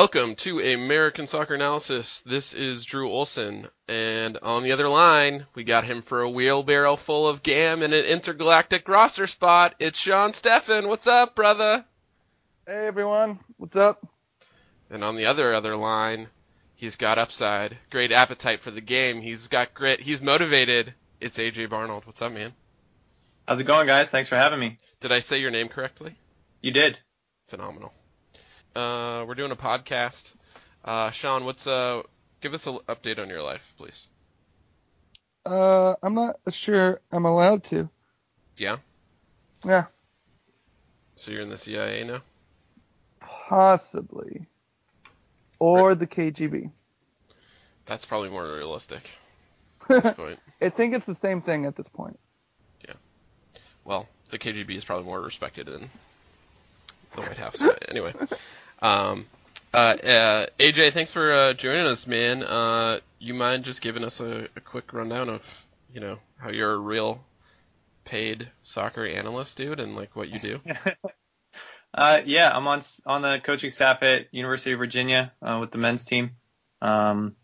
and welcome to American Soccer Analysis. This is Drew Olson, and on the other line, we got him for a wheelbarrow full of gam and an intergalactic roster spot. It's Sean Steffen. What's up, brother? Hey everyone, what's up? And on the other other line, he's got upside, great appetite for the game. He's got grit. He's motivated. It's AJ Barnold. What's up, man? How's it going, guys? Thanks for having me. Did I say your name correctly? You did. Phenomenal. Uh, we're doing a podcast. Uh, Sean, what's uh, give us an update on your life, please. Uh, I'm not sure I'm allowed to. Yeah. Yeah, So you're in the CIA now. possibly. Or the KGB. That's probably more realistic at this point. I think it's the same thing at this point. Yeah. Well, the KGB is probably more respected than the White House. But anyway, um, uh, uh, AJ, thanks for uh, joining us, man. Uh, you mind just giving us a, a quick rundown of you know how you're a real paid soccer analyst, dude, and like what you do? Uh, yeah, I'm on on the coaching staff at University of Virginia uh, with the men's team. Um,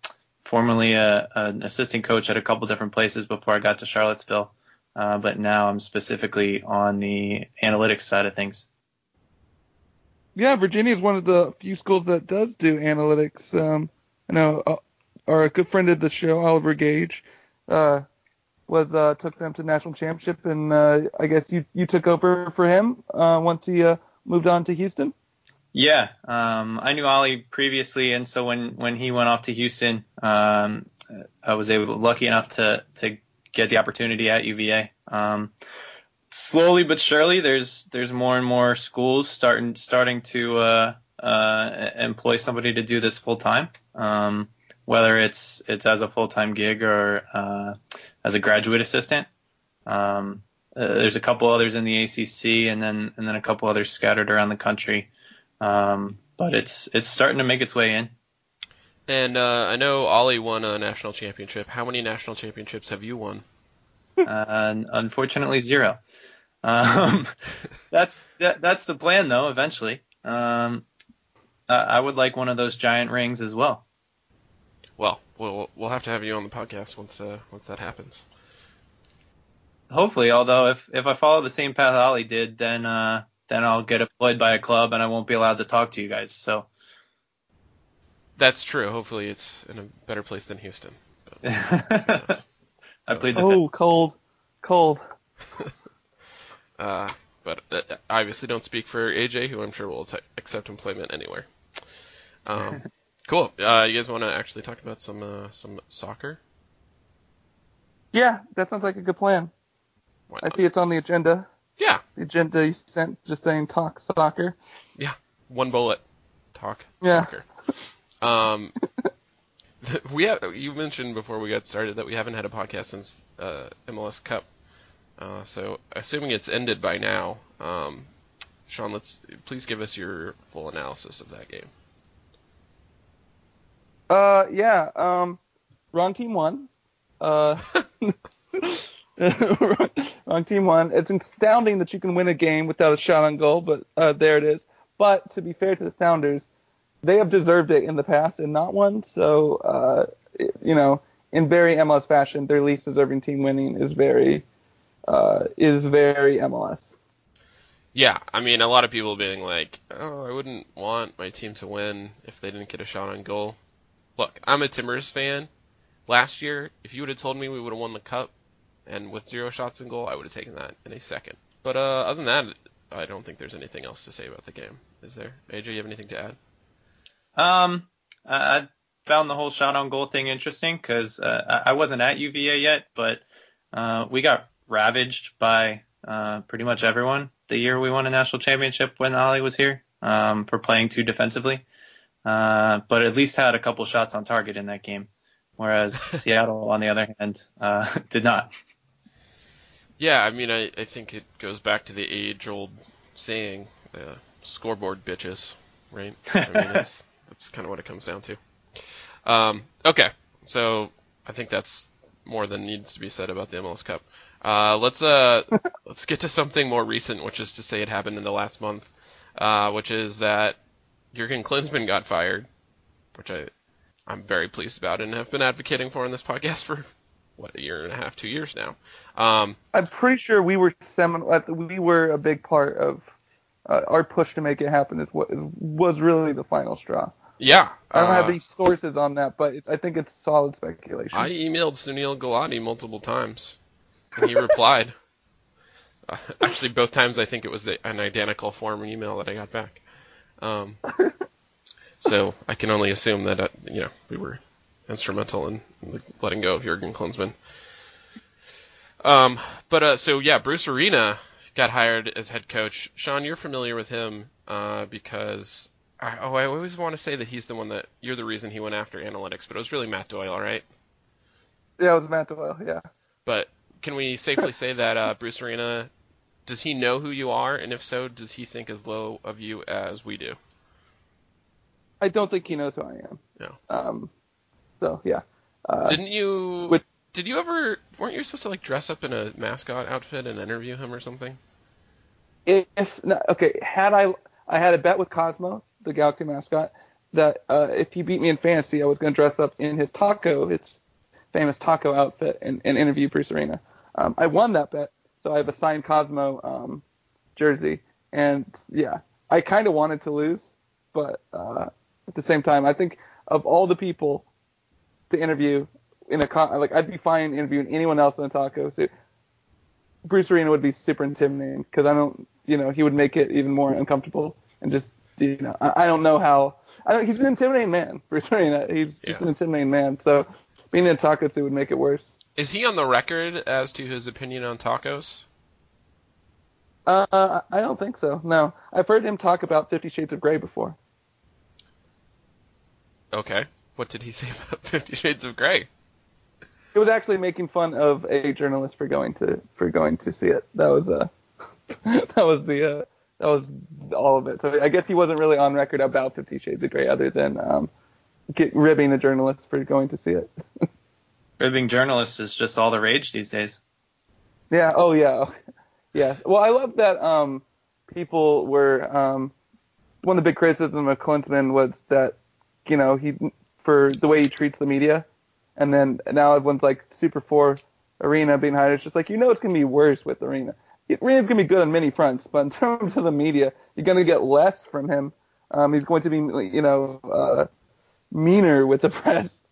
formerly a, an assistant coach at a couple different places before I got to Charlottesville, uh, but now I'm specifically on the analytics side of things. Yeah, Virginia is one of the few schools that does do analytics. Um, I know uh, our good friend of the show, Oliver Gage, uh, was uh, took them to national championship, and uh, I guess you you took over for him uh, once he uh, moved on to Houston. Yeah, um, I knew Ollie previously, and so when when he went off to Houston, um, I was able lucky enough to to get the opportunity at UVA. Um, slowly but surely, there's there's more and more schools starting starting to uh, uh, employ somebody to do this full time, um, whether it's it's as a full time gig or uh, as a graduate assistant. Um, uh, there's a couple others in the ACC, and then and then a couple others scattered around the country. Um, but it's it's starting to make its way in. And uh, I know Ollie won a national championship. How many national championships have you won? Uh, unfortunately, zero. Um, that's that, that's the plan, though. Eventually, um, I, I would like one of those giant rings as well. Well, we'll we'll have to have you on the podcast once uh, once that happens. Hopefully, although if if I follow the same path Ollie did, then uh, then I'll get employed by a club and I won't be allowed to talk to you guys. So That's true. Hopefully, it's in a better place than Houston. But, I plead the Oh, cold, cold. Uh, but uh, obviously don't speak for AJ, who I'm sure will t- accept employment anywhere. Um, cool. Uh, you guys want to actually talk about some uh, some soccer? Yeah, that sounds like a good plan. I see it's on the agenda. Yeah, The agenda you sent just saying talk soccer. Yeah, one bullet. Talk Yeah. soccer. Um, we have. You mentioned before we got started that we haven't had a podcast since uh, MLS Cup. Uh, so assuming it's ended by now, um, Sean, let's please give us your full analysis of that game. Uh, yeah. Um, wrong team won. Uh, wrong team won. It's astounding that you can win a game without a shot on goal, but uh, there it is. But to be fair to the Sounders, they have deserved it in the past and not won. So, uh, you know, in very MLS fashion, their least deserving team winning is very, uh, is very MLS. Yeah, I mean, a lot of people being like, "Oh, I wouldn't want my team to win if they didn't get a shot on goal." Look, I'm a Timbers fan. Last year, if you would have told me we would have won the cup and with zero shots on goal, I would have taken that in a second. But uh, other than that, I don't think there's anything else to say about the game. Is there? AJ, you have anything to add? Um, I I found the whole shot on goal thing interesting because uh, I I wasn't at UVA yet, but uh, we got ravaged by uh, pretty much everyone the year we won a national championship when Ollie was here um, for playing too defensively. Uh, but at least had a couple shots on target in that game, whereas Seattle, on the other hand, uh, did not. Yeah, I mean, I, I think it goes back to the age-old saying, uh, "Scoreboard bitches," right? I mean, that's that's kind of what it comes down to. Um, okay, so I think that's more than needs to be said about the MLS Cup. Uh, let's uh, let's get to something more recent, which is to say it happened in the last month, uh, which is that Jurgen Klinsmann got fired, which I I'm very pleased about and have been advocating for in this podcast for what a year and a half, two years now. Um, I'm pretty sure we were seminal. We were a big part of uh, our push to make it happen. Is what is, was really the final straw. Yeah, I don't uh, have any sources on that, but it's, I think it's solid speculation. I emailed Sunil Gulati multiple times, he replied. Uh, actually, both times I think it was the, an identical form email that I got back. Um, so I can only assume that uh, you know we were instrumental in letting go of Jurgen Klinsmann. Um, but uh, so yeah, Bruce Arena got hired as head coach. Sean, you're familiar with him uh, because I, oh, I always want to say that he's the one that you're the reason he went after analytics, but it was really Matt Doyle, right? Yeah, it was Matt Doyle. Yeah. But can we safely say that uh, Bruce Arena does he know who you are, and if so, does he think as low of you as we do? I don't think he knows who I am. No. Um, so yeah. Uh, Didn't you? with- did you ever? Weren't you supposed to like dress up in a mascot outfit and interview him or something? if no, okay, had I I had a bet with Cozmo, the Galaxy mascot, that uh, if he beat me in fantasy, I was going to dress up in his taco, his famous taco outfit, and, and interview Bruce Arena. Um, I won that bet, so I have a signed Cozmo um, jersey, and yeah, I kind of wanted to lose, but uh, at the same time, I think of all the people to interview in a con- like I'd be fine interviewing anyone else in a taco suit. Bruce Arena would be super intimidating because I don't, you know, he would make it even more uncomfortable and just, you know, I, I don't know how. I don't. He's an intimidating man, Bruce Arena. He's just Yeah. an intimidating man. So being in a taco suit would make it worse. Is he on the record as to his opinion on tacos? Uh, I don't think so. No, I've heard him talk about Fifty Shades of Grey before. Okay. What did he say about Fifty Shades of Grey? He was actually making fun of a journalist for going to for going to see it. That was uh, that was the uh, that was all of it. So I guess he wasn't really on record about Fifty Shades of Grey, other than um, get, ribbing a journalist for going to see it. Ribbing journalists is just all the rage these days. Yeah. Oh yeah. Yes. Well, I love that um, people were um, one of the big criticism of Klinsmann was that you know he for the way he treats the media, and then now everyone's like super for Arena being hired. It's just like you know it's gonna be worse with Arena. Arena's gonna be good on many fronts, but in terms of the media, you're gonna get less from him. Um, he's going to be you know uh, meaner with the press.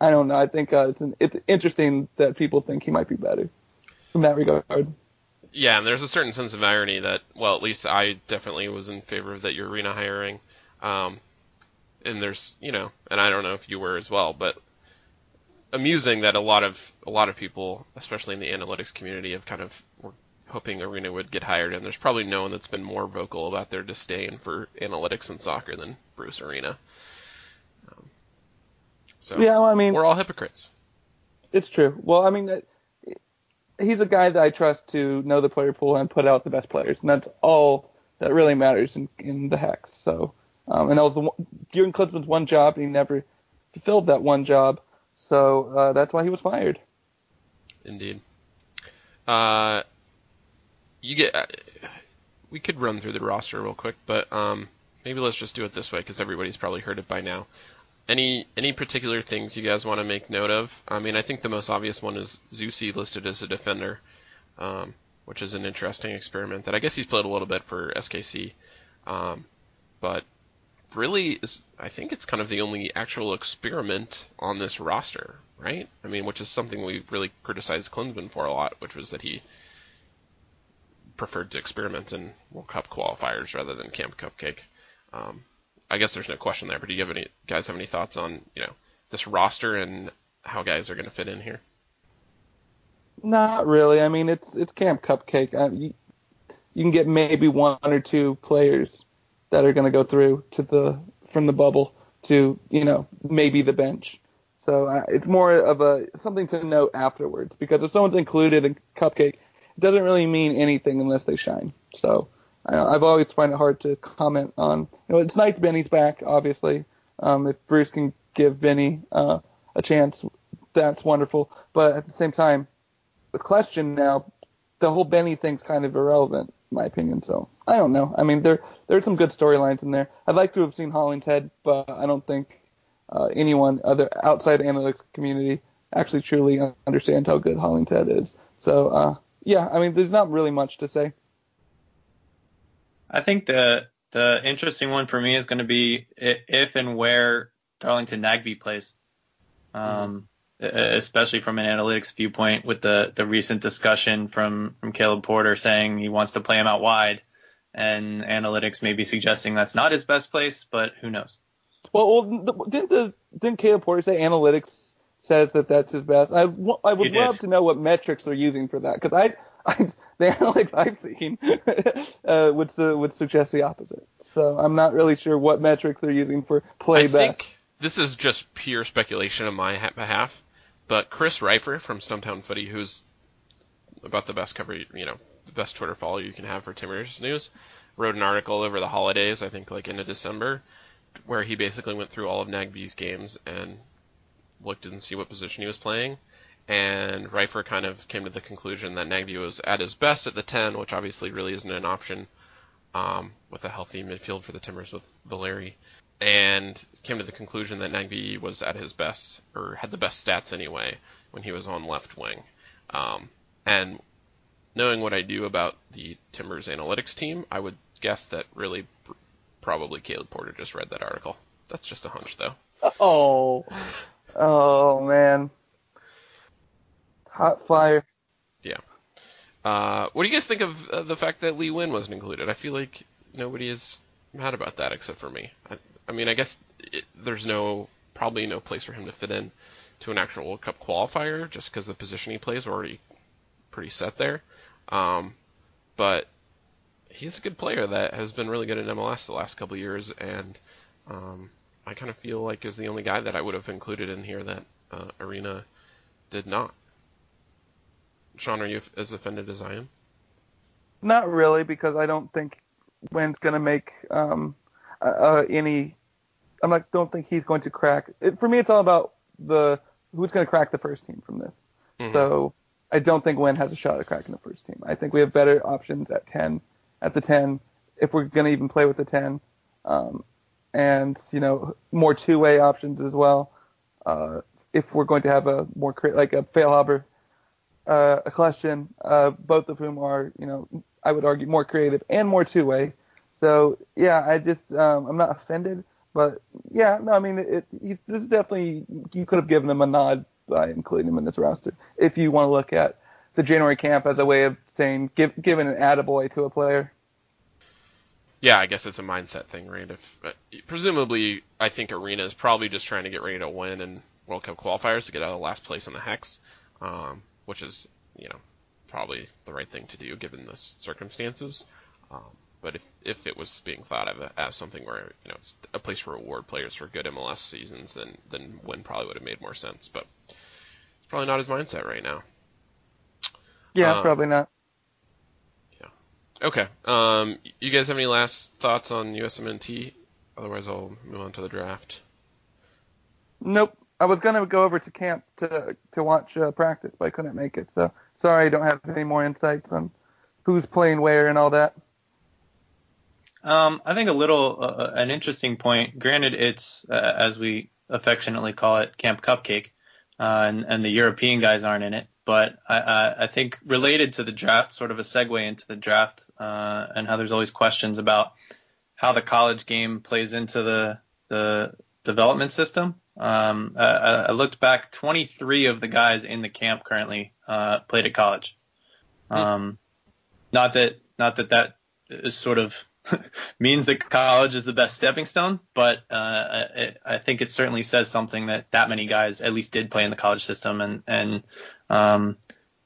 I don't know. I think uh, it's an, it's interesting that people think he might be better in that regard. Yeah, and there's a certain sense of irony that, well, at least I definitely was in favor of that your arena hiring. Um, and there's, you know, and I don't know if you were as well, but amusing that a lot of a lot of people, especially in the analytics community, have kind of were hoping Arena would get hired, and there's probably no one that's been more vocal about their disdain for analytics and soccer than Bruce Arena. So Yeah, well, I mean, we're all hypocrites. it's true. Well, I mean, that- he's a guy that I trust to know the player pool and put out the best players, and that's all that really matters in, in the hex. So, um, and that was the one, Klinsmann's one job, and he never fulfilled that one job. So uh, that's why he was fired. Indeed. Uh, you get. Uh, we could run through the roster real quick, but um, maybe let's just do it this way because everybody's probably heard it by now. Any any particular things you guys want to make note of? I mean, I think the most obvious one is Zusi listed as a defender, um, which is an interesting experiment that I guess he's played a little bit for SKC, um, but really is I think it's kind of the only actual experiment on this roster, right? I mean, which is something we really criticized Klinsmann for a lot, which was that he preferred to experiment in World Cup qualifiers rather than Camp Cupcake. Um, I guess there's no question there, but do you have any guys have any thoughts on you know this roster and how guys are going to fit in here? Not really. I mean, it's it's Camp Cupcake. Uh, you, you can get maybe one or two players that are going to go through to the from the bubble to you know maybe the bench. So uh, it's more of a something to note afterwards because if someone's included in Cupcake, it doesn't really mean anything unless they shine. So I, I've always find it hard to comment on. You know, it's nice Benny's back, obviously. Um, if Bruce can give Benny uh, a chance, that's wonderful. But at the same time, with question now, the whole Benny thing's kind of irrelevant in my opinion. So I don't know. I mean, there there's some good storylines in there. I'd like to have seen Hollingshead, but I don't think uh, anyone other outside the analytics community actually truly understands how good Hollingshead is. So uh, yeah, I mean, there's not really much to say. I think the the interesting one for me is going to be if and where Darlington Nagbe plays, um, mm-hmm. especially from an analytics viewpoint, with the the recent discussion from from Caleb Porter saying he wants to play him out wide, and analytics maybe suggesting that's not his best place, but who knows? Well, well didn't the didn't Caleb Porter say analytics says that that's his best. I, I would love to know what metrics they're using for that because I, I the analytics I've seen uh, would would suggest the opposite. So I'm not really sure what metrics they're using for play I best. think this is just pure speculation on my behalf, but Chris Rifer from Stumptown Footy, who's about the best cover, you know, the best Twitter follower you can have for Timbers news, wrote an article over the holidays, I think like into December, where he basically went through all of Nagbe's games and looked and see what position he was playing, and Rifer kind of came to the conclusion that Nagbe was at his best at the 10, which obviously really isn't an option um, with a healthy midfield for the Timbers with Valeri, and came to the conclusion that Nagbe was at his best, or had the best stats anyway, when he was on left wing. Um, and knowing what I do about the Timbers analytics team, I would guess that really pr- probably Caleb Porter just read that article. That's just a hunch, though. Oh, Oh man, hot fire. Yeah. Uh, what do you guys think of uh, the fact that Lee Nguyen wasn't included? I feel like nobody is mad about that except for me. I, I mean, I guess it, there's no probably no place for him to fit in to an actual World Cup qualifier just because the position he plays already pretty set there. Um, but he's a good player that has been really good in MLS the last couple years, and um, I kind of feel like is the only guy that I would have included in here that uh, Arena did not. Sean, are you as offended as I am? Not really, because I don't think Nguyen's going to make um, uh, any. I'm not. Don't think he's going to crack. It, for me, it's all about the who's going to crack the first team from this. Mm-hmm. So I don't think Nguyen has a shot at cracking the first team. I think we have better options at 10, at the 10, if we're going to even play with the 10. Um, and you know more two-way options as well. Uh, if we're going to have a more like a Feilhaber, uh, a Kljestan, uh, both of whom are you know I would argue more creative and more two-way. So yeah, I just um, I'm not offended, but yeah, no, I mean it, this is definitely you could have given him a nod by including him in this roster if you want to look at the January camp as a way of saying give giving an attaboy to a player. Yeah, I guess it's a mindset thing, right? If presumably, I think Arena is probably just trying to get ready to win in World Cup qualifiers to get out of last place in the hex, um, which is you know probably the right thing to do given the circumstances. Um, but if if it was being thought of as something where you know it's a place to reward players for good MLS seasons, then then Nguyen probably would have made more sense. But it's probably not his mindset right now. Yeah, um, probably not. Yeah. Okay. Um, you guys have any last thoughts on USMNT? Otherwise, I'll move on to the draft. Nope. I was gonna go over to camp to to watch uh, practice, but I couldn't make it. So sorry, I don't have any more insights on who's playing where and all that. Um, I think a little uh, uh an interesting point. Granted, it's uh, as we affectionately call it, Camp Cupcake, uh, and and the European guys aren't in it. But I, I, think related to the draft, sort of a segue into the draft, uh, and how there's always questions about how the college game plays into the the development system. Um, I, I, looked back, 23 of the guys in the camp currently uh, played at college. Hmm. Um, not that not that that is sort of means that college is the best stepping stone, but uh, I, I, think it certainly says something that that many guys at least did play in the college system and and um,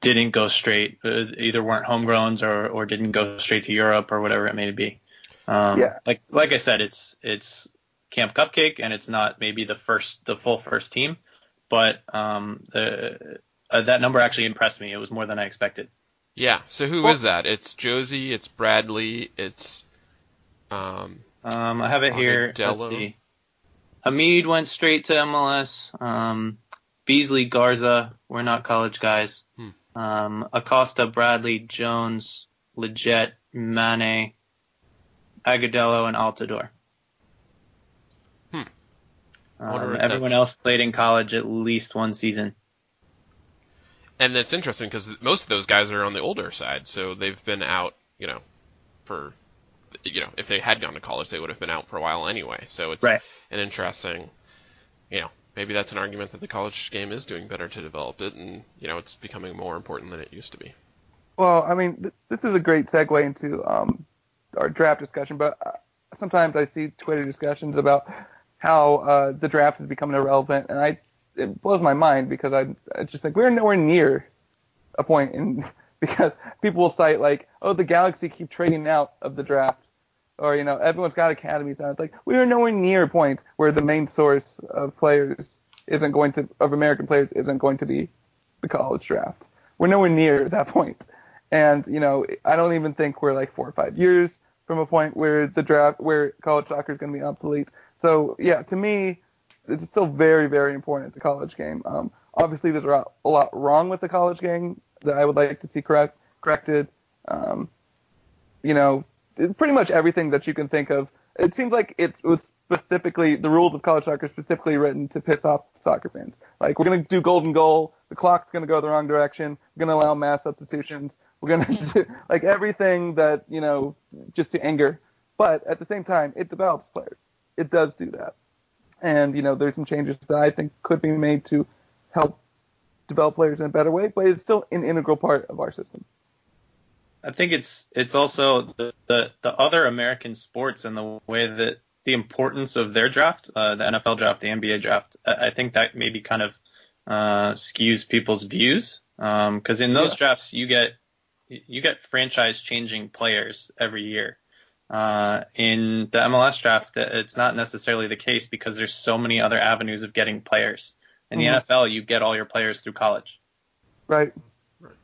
didn't go straight, uh, either weren't homegrowns or or didn't go straight to Europe or whatever it may be. Um, yeah. Like like I said, it's it's Camp Cupcake and it's not maybe the first the full first team, but um, the uh, that number actually impressed me. It was more than I expected. Yeah. So who well, is that? It's Josie. It's Bradley. It's um, um, I have it here. Let's see. Hamid went straight to MLS. Um, Beasley, Garza, we're not college guys. Hmm. Um, Acosta, Bradley, Jones, Lletget, Manneh, Agudelo, and Altidore. Wonder Um, if that- everyone else played in college at least one season. And that's interesting because most of those guys are on the older side, so they've been out, you know, for, you know, if they had gone to college, they would have been out for a while anyway. So it's Right. an interesting, you know, maybe that's an argument that the college game is doing better to develop it, and you know, it's becoming more important than it used to be. Well, I mean, th- this is a great segue into um, our draft discussion, but uh, sometimes I see Twitter discussions about how uh, the draft is becoming irrelevant, and I it blows my mind because I, I just think we're nowhere near a point in because people will cite like, oh, the Galaxy keep trading out of the draft, or you know, everyone's got academies now. It's like we are nowhere near a point where the main source of players isn't going to of American players isn't going to be the college draft. We're nowhere near that point. And you know, I don't even think we're like four or five years from a point where the draft, where college soccer is going to be obsolete. So yeah, to me, it's still very, very important the college game. Um, obviously, there's a lot, a lot wrong with the college game that I would like to see correct, corrected. Um, you know, pretty much everything that you can think of. It seems like it was specifically the rules of college soccer specifically written to piss off soccer fans. Like we're gonna do golden goal, the clock's gonna go the wrong direction. We're gonna allow mass substitutions. We're gonna do like everything that you know just to anger. But at the same time, it develops players. It does do that. And you know, there's some changes that I think could be made to help develop players in a better way. But it's still an integral part of our system. I think it's it's also the, the, the other American sports and the way that the importance of their draft, uh, the NFL draft, the NBA draft. I, I think that maybe kind of uh, skews people's views because in those Yeah. drafts you get you get franchise changing players every year. Uh, in the MLS draft, that it's not necessarily the case because there's so many other avenues of getting players. In Mhm. the NFL, you get all your players through college. Right. Right.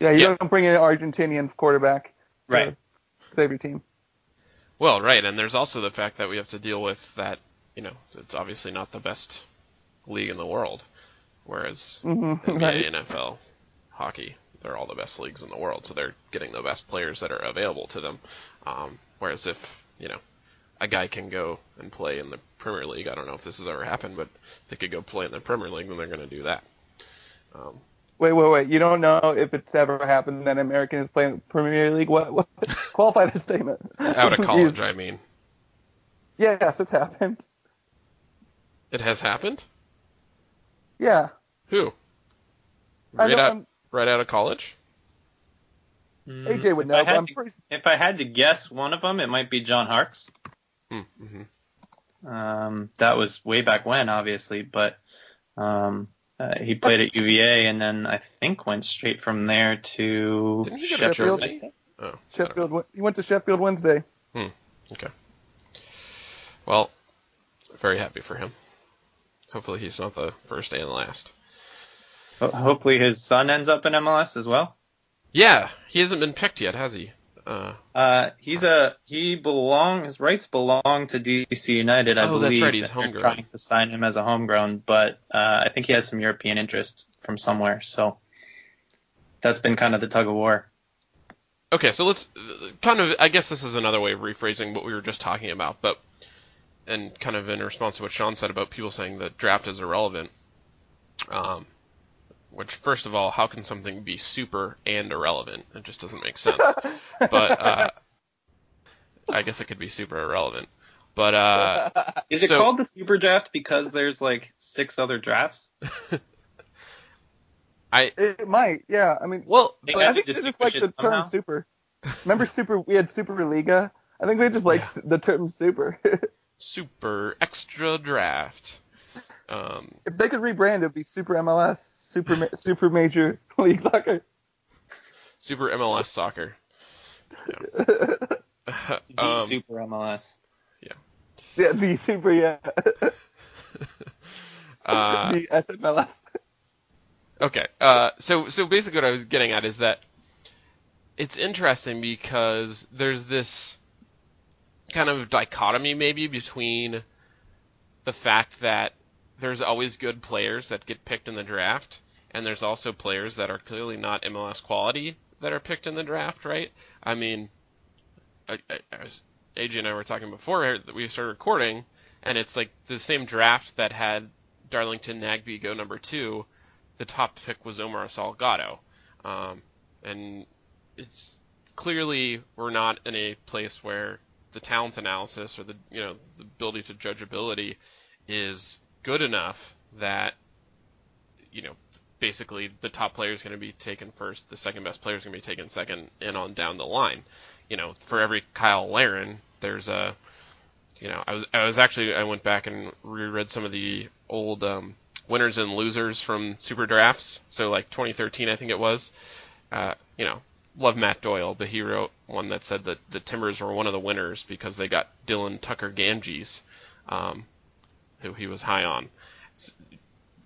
Yeah, you Yeah. don't bring in an Argentinian quarterback. to Right. Save your team. Well, right, and there's also the fact that we have to deal with that. You know, it's obviously not the best league in the world, whereas hmm NBA, Right. NFL, hockey, they're all the best leagues in the world, so they're getting the best players that are available to them. Um, whereas if you know a guy can go and play in the Premier League, I don't know if this has ever happened, but if they could go play in the Premier League, then they're going to do that. Um, Wait, wait, wait. You don't know if it's ever happened that an American is playing Premier League? What? what? Qualify that statement. out of college, I mean, Yes, it's happened. it has happened. Yeah. Who? Right out, I'm- right out of college. AJ would If know, I but had I'm to- pretty. If I had to guess one of them, it might be John Harkes. Mm-hmm. Um, that was way back when, obviously, but um, uh, he played at UVA and then I think went straight from there to Didn't he go to Sheffield? Germany? Oh, I don't know. Sheffield. He went to Sheffield Wednesday. Okay. Well, very happy for him. Hopefully he's not the first and last. Hopefully his son ends up in MLS as well. Yeah, he hasn't been picked yet, has he? Uh, Uh, he's a he belong his rights belong to DC United, I Oh, that's believe. right, he's homegrown. Trying to sign him as a homegrown, but uh, I think he has some European interest from somewhere. So that's been kind of the tug of war. okay, so let's kind of. I guess this is another way of rephrasing what we were just talking about, but and kind of in response to what Sean said about people saying that draft is irrelevant. Um, which, first of all, how can something be super and irrelevant? It just doesn't make sense. but uh, I guess it could be super irrelevant. But uh, Is it So- called the Super Draft because there's like six other drafts? I It might, yeah. I mean, well, but I think to they just like the distinguish term somehow? super. Remember super? We had Superliga. I think they just like s the term super. super extra draft. Um, if they could rebrand, it'd be Super MLS, Super Ma- Super Major League Soccer. super MLS soccer. The um, Super MLS. yeah, the Super, yeah. uh, the SMLS. okay. Uh, so so basically, what I was getting at is that it's interesting because there's this kind of dichotomy maybe between the fact that there's always good players that get picked in the draft, and there's also players that are clearly not MLS quality that are picked in the draft, right? I mean, AJ and I were talking before we started recording, and it's like the same draft that had Darlington Nagbe go number two. The top pick was Omar Salgado, um, and it's clearly we're not in a place where the talent analysis or the you know the ability to judge ability is good enough that you know basically the top player is going to be taken first, the second best player is going to be taken second, and on down the line. You know, for every Cyle Larin, there's a you know, I was I was actually I went back and reread some of the old um, winners and losers from Super Drafts. So like 2013, I think it was. Uh, you know, love Matt Doyle, but he wrote one that said that the Timbers were one of the winners because they got Dylan Tucker Gangnes, um, who he was high on.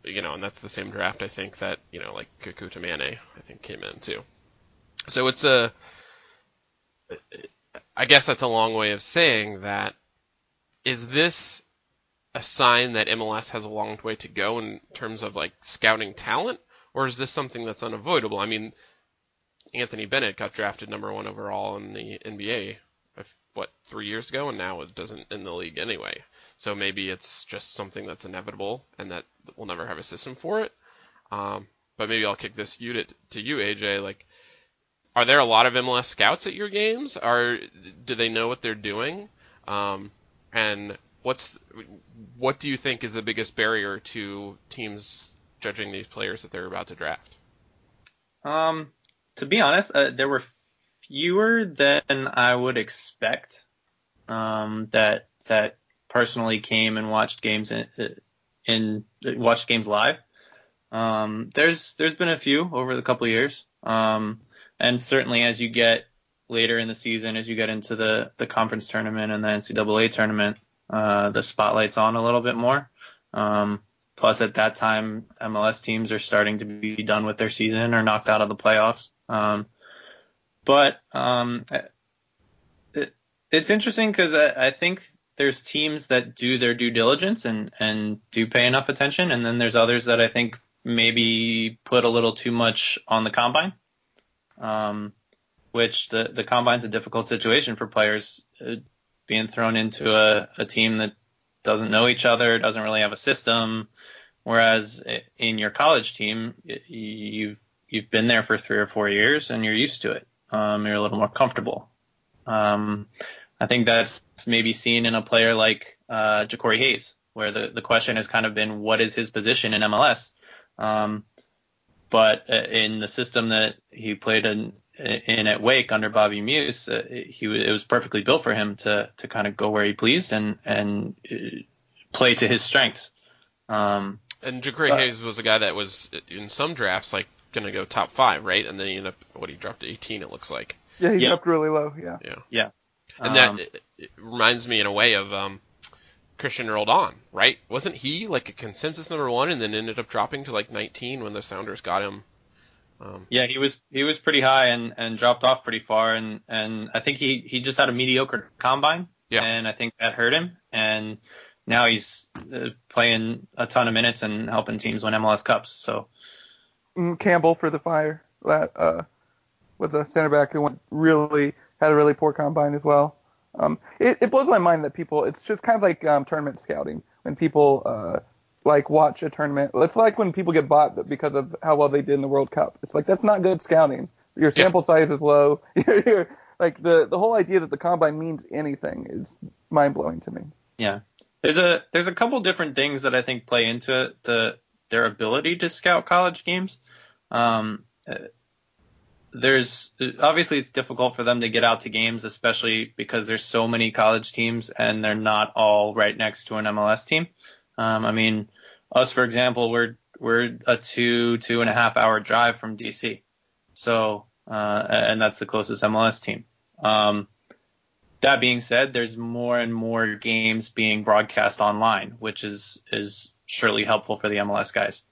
You know, and that's the same draft I think that you know like Kekuta Manneh I think came in too. So it's a, I guess that's a long way of saying that. Is this a sign that MLS has a long way to go in terms of like scouting talent, or is this something that's unavoidable? I mean, Anthony Bennett got drafted number one overall in the NBA, what three years ago, and now it doesn't in the league anyway. So maybe it's just something that's inevitable, and that we'll never have a system for it. Um, but maybe I'll kick this you to, to you, AJ. Like, are there a lot of MLS scouts at your games? Are do they know what they're doing? Um, and what's what do you think is the biggest barrier to teams judging these players that they're about to draft? Um, to be honest, uh, there were fewer than I would expect. Um, that that personally came and watched games in, in watched games live. Um, there's there's been a few over the couple years. Um, and certainly as you get later in the season, as you get into the the conference tournament and the NCAA tournament, uh, the spotlight's on a little bit more. Um, plus, at that time, MLS teams are starting to be done with their season or knocked out of the playoffs. Um, but um, it, it's interesting because I, I, think there's teams that do their due diligence and, and do pay enough attention, and then there's others that I think maybe put a little too much on the combine. Um, which the the combine's a difficult situation for players uh, being thrown into a, a team that doesn't know each other, doesn't really have a system. Whereas in your college team, you've you've been there for three or four years and you're used to it. Um, you're a little more comfortable. Um, I think that's maybe seen in a player like uh, Jacori Hayes, where the, the question has kind of been, what is his position in MLS? Um, but uh, in the system that he played in, in at Wake under Bobby Muuss, uh, he it was perfectly built for him to to kind of go where he pleased and and uh, play to his strengths. Um, and Jacori Hayes was a guy that was in some drafts like going to go top five, right? And then he ended up what he dropped to 18. It looks like. Yeah, he yep. dropped really low. Yeah. Yeah. Yeah. And um, that it, it reminds me in a way of um, Cristian Roldan, right? Wasn't he like a consensus number one, and then ended up dropping to like 19 when the Sounders got him? Um, yeah, he was he was pretty high and, and dropped off pretty far, and, and I think he, he just had a mediocre combine. Yeah. And I think that hurt him, and now he's uh, playing a ton of minutes and helping teams win MLS Cups. So Mm, Campbell for the Fire. That uh, was a center back who went really had a really poor combine as well. Um, it, it blows my mind that people. It's just kind of like um, tournament scouting when people uh, like watch a tournament. It's like when people get bought because of how well they did in the World Cup. It's like that's not good scouting. Your sample yeah. size is low. you're, you're, like the the whole idea that the combine means anything is mind blowing to me. Yeah, there's a there's a couple different things that I think play into the their ability to scout college games. Um, there's obviously it's difficult for them to get out to games, especially because there's so many college teams and they're not all right next to an MLS team. Um, I mean, us for example, we're we're a two two and a half hour drive from DC, so uh, and that's the closest MLS team. Um, that being said, there's more and more games being broadcast online, which is is surely helpful for the MLS guys.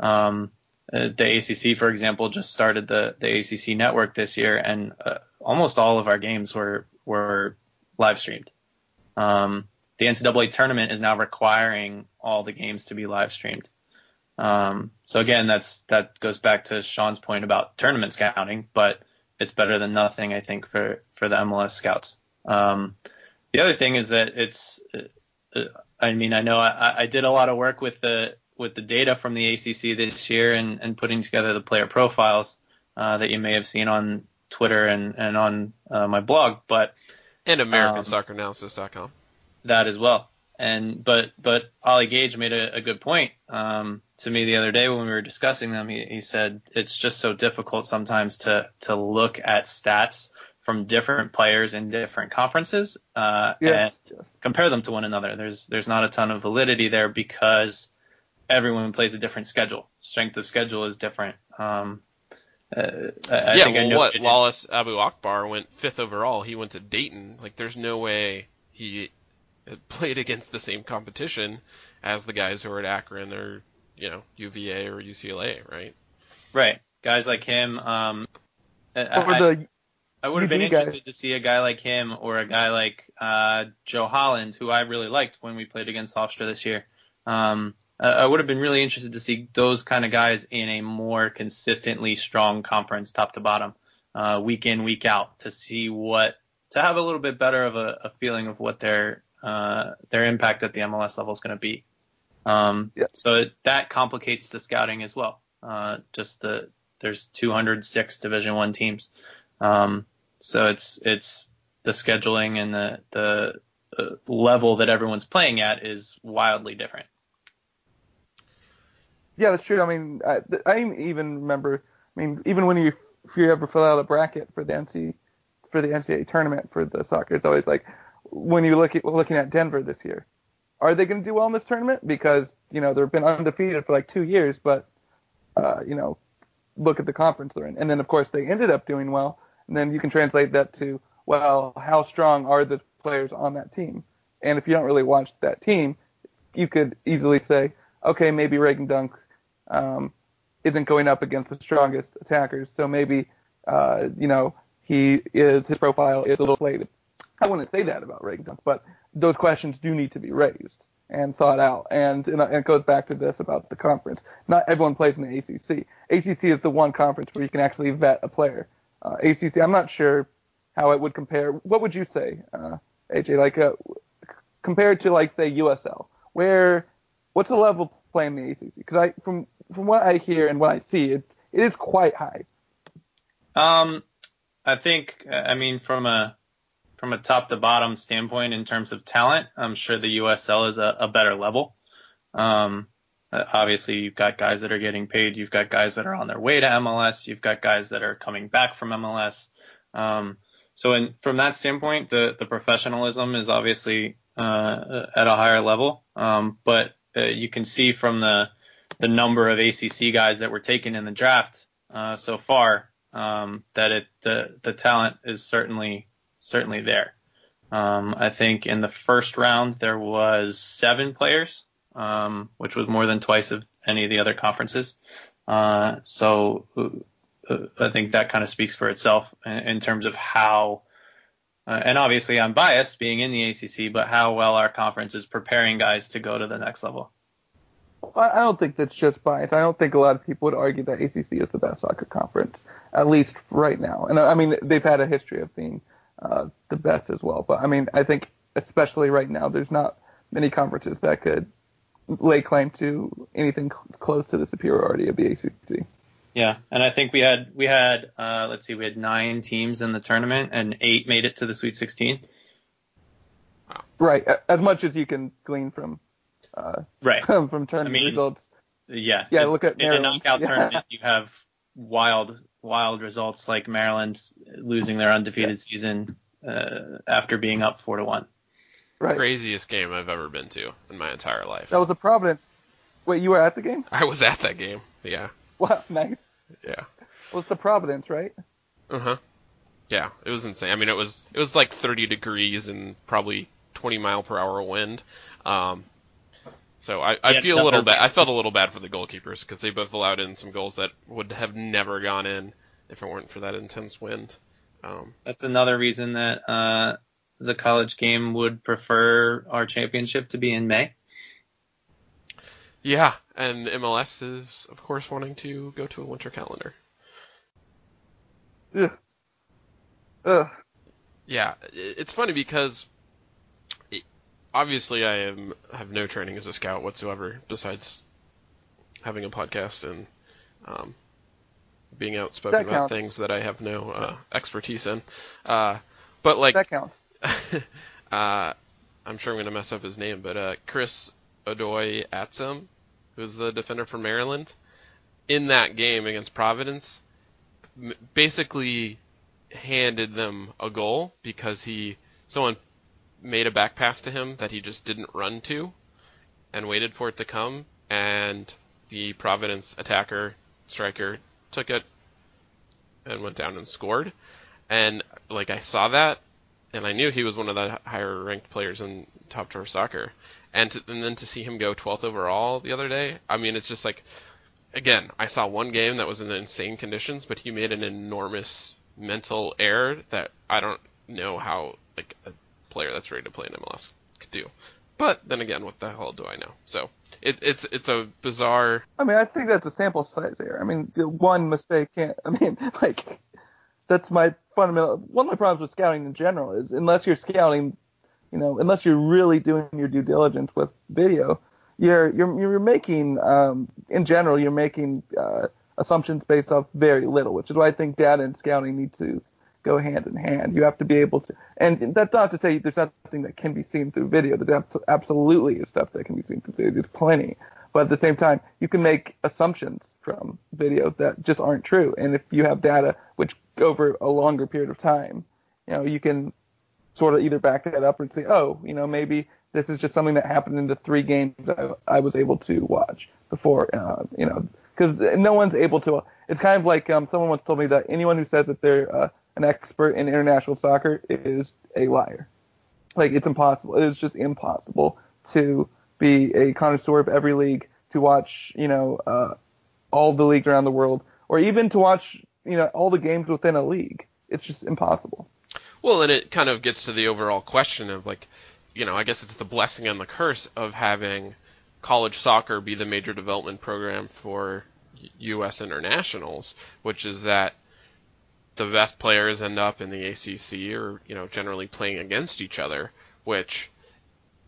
Um, uh, the ACC, for example, just started the the ACC network this year, and uh, almost all of our games were were live streamed. Um, the NCAA tournament is now requiring all the games to be live streamed. Um, so again, that's that goes back to Sean's point about tournament scouting, but it's better than nothing. I think for for the MLS scouts. Um, the other thing is that it's, uh, I mean, I know I, I did a lot of work with the with the data from the ACC this year and, and putting together the player profiles uh, that you may have seen on Twitter and and on uh, my blog, but and AmericanSoccerAnalysis.com. That as well. And but but Ollie Gage made a, a good point um, to me the other day when we were discussing them. He, he said it's just so difficult sometimes to to look at stats from different players in different conferences uh, Yes. and compare them to one another. There's there's not a ton of validity there because everyone plays a different schedule. Strength of schedule is different. Um, uh, I, I yeah, think I well, know what Lalas Abubakar went fifth overall. He went to Dayton. Like, there's no way he played against the same competition as the guys who are at Akron or you know UVA or UCLA, right? Right, guys like him. Um, I- Or I- the I would have been UD guys. interested to see a guy like him or a guy like uh, Joe Holland, who I really liked when we played against Hofstra this year. Um, I I would have been really interested to see those kind of guys in a more consistently strong conference, top to bottom, uh, week in, week out, to see what to have a little bit better of a, a feeling of what their uh, their impact at the MLS level is going to be. Um, Yeah. So it, that complicates the scouting as well. Uh, just the there's 206 Division One teams. Um, so it's it's the scheduling and the the uh, level that everyone's playing at is wildly different. Yeah, that's true. I mean, I, I even remember. I mean, even when you if you ever fill out a bracket for the NC for the NCAA tournament for the soccer, it's always like when you look at looking at Denver this year, are they going to do well in this tournament? Because you know they've been undefeated for like two years, but uh, you know, look at the conference they're in, and then of course they ended up doing well, and then you can translate that to well, how strong are the players on that team? And if you don't really watch that team, you could easily say, okay, maybe Reagan Dunk um, isn't going up against the strongest attackers, so maybe uh, you know he is his profile is a little inflated. I wouldn't say that about Reagan but those questions do need to be raised and thought out. And, and it goes back to this about the conference. Not everyone plays in the ACC. ACC is the one conference where you can actually vet a player. Uh, ACC, I'm not sure how it would compare. What would you say, uh, AJ? Like uh, compared to like say USL, where what's the level playing the ACC? Because I from from what I hear and what I see, it it is quite high. Um, I think, I mean, from a from a top to bottom standpoint in terms of talent, I'm sure the USL is a, a better level. Um, obviously, you've got guys that are getting paid. You've got guys that are on their way to MLS. You've got guys that are coming back from MLS. Um, so, in, from that standpoint, the the professionalism is obviously uh, at a higher level. Um, but uh, you can see from the the number of ACC guys that were taken in the draft uh, so far um, that it the the talent is certainly certainly there. Um, I think in the first round there was seven players, um, which was more than twice of any of the other conferences. Uh, so uh, I think that kind of speaks for itself in, in terms of how. Uh, and obviously, I'm biased being in the ACC, but how well our conference is preparing guys to go to the next level. I don't think that's just bias. I don't think a lot of people would argue that ACC is the best soccer conference, at least right now. And I mean, they've had a history of being uh, the best as well. But I mean, I think especially right now, there's not many conferences that could lay claim to anything cl- close to the superiority of the ACC. Yeah, and I think we had we had uh, let's see, we had nine teams in the tournament, and eight made it to the Sweet 16. Right, as much as you can glean from uh, Right. from tournament I mean, results. Yeah. Yeah, in- look at Maryland. in a Maryland. knockout Yeah. tournament. You have wild wild results like Maryland losing their undefeated season uh, after being up four to one. Right, Craziest game I've ever been to in my entire life. that was a Providence. Wait, you were at the game? I was at that game. Yeah, Wow, nice. yeah. Well, it's the Providence, right? Uh huh. Yeah, it was insane. I mean, it was it was like 30 degrees and probably 20 mile per hour wind. Um, so I, I Yeah, feel a little bad. I felt a little bad for the goalkeepers because they both allowed in some goals that would have never gone in if it weren't for that intense wind. Um, That's another reason that uh, the college game would prefer our championship to be in May. Yeah, and MLS is of course wanting to go to a winter calendar. Ugh. Ugh. Yeah, it's funny because it, obviously I am have no training as a scout whatsoever besides having a podcast and um, being outspoken That about counts. things that I have no uh, expertise in. Uh, but like that counts. uh, I'm sure I'm going to mess up his name, but uh, Chris Odoi-Atsem, who's the defender for Maryland, in that game against Providence, basically handed them a goal because he someone made a back pass to him that he just didn't run to and waited for it to come and the Providence attacker striker took it and went down and scored. And like I saw that and I knew he was one of the higher ranked players in top drawer soccer and to, and then to see him go 12th overall the other day I mean it's just like again I saw one game that was in insane conditions but he made an enormous mental error that I don't know how like a player that's ready to play in MLS could do. But then again, what the hell do I know? So it, it's it's a bizarre. I mean, I think that's a sample size error. I mean, the one mistake can't. I mean, like that's my fundamental. One of my problems with scouting in general is unless you're scouting, you know, unless you're really doing your due diligence with video, you're you're you're making um, in general you're making uh, assumptions based off very little, which is why I think data and scouting need to go hand in hand. You have to be able to, and that's not to say there's nothing that can be seen through video. There's absolutely is stuff that can be seen through video. There's plenty, but at the same time, you can make assumptions from video that just aren't true. And if you have data which over a longer period of time, you know, you can sort of either back that up and say, oh, you know, maybe this is just something that happened in the three games I, I was able to watch before, uh, you know, because no one's able to. It's kind of like um, someone once told me that anyone who says that they're uh, an expert in international soccer is a liar. Like it's impossible. It is just impossible to be a connoisseur of every league, to watch, you know, uh, all the leagues around the world, or even to watch, you know, all the games within a league. It's just impossible. Well, and it kind of gets to the overall question of like, you know, I guess it's the blessing and the curse of having college soccer be the major development program for U.S. internationals, which is that the best players end up in the ACC or you know generally playing against each other, which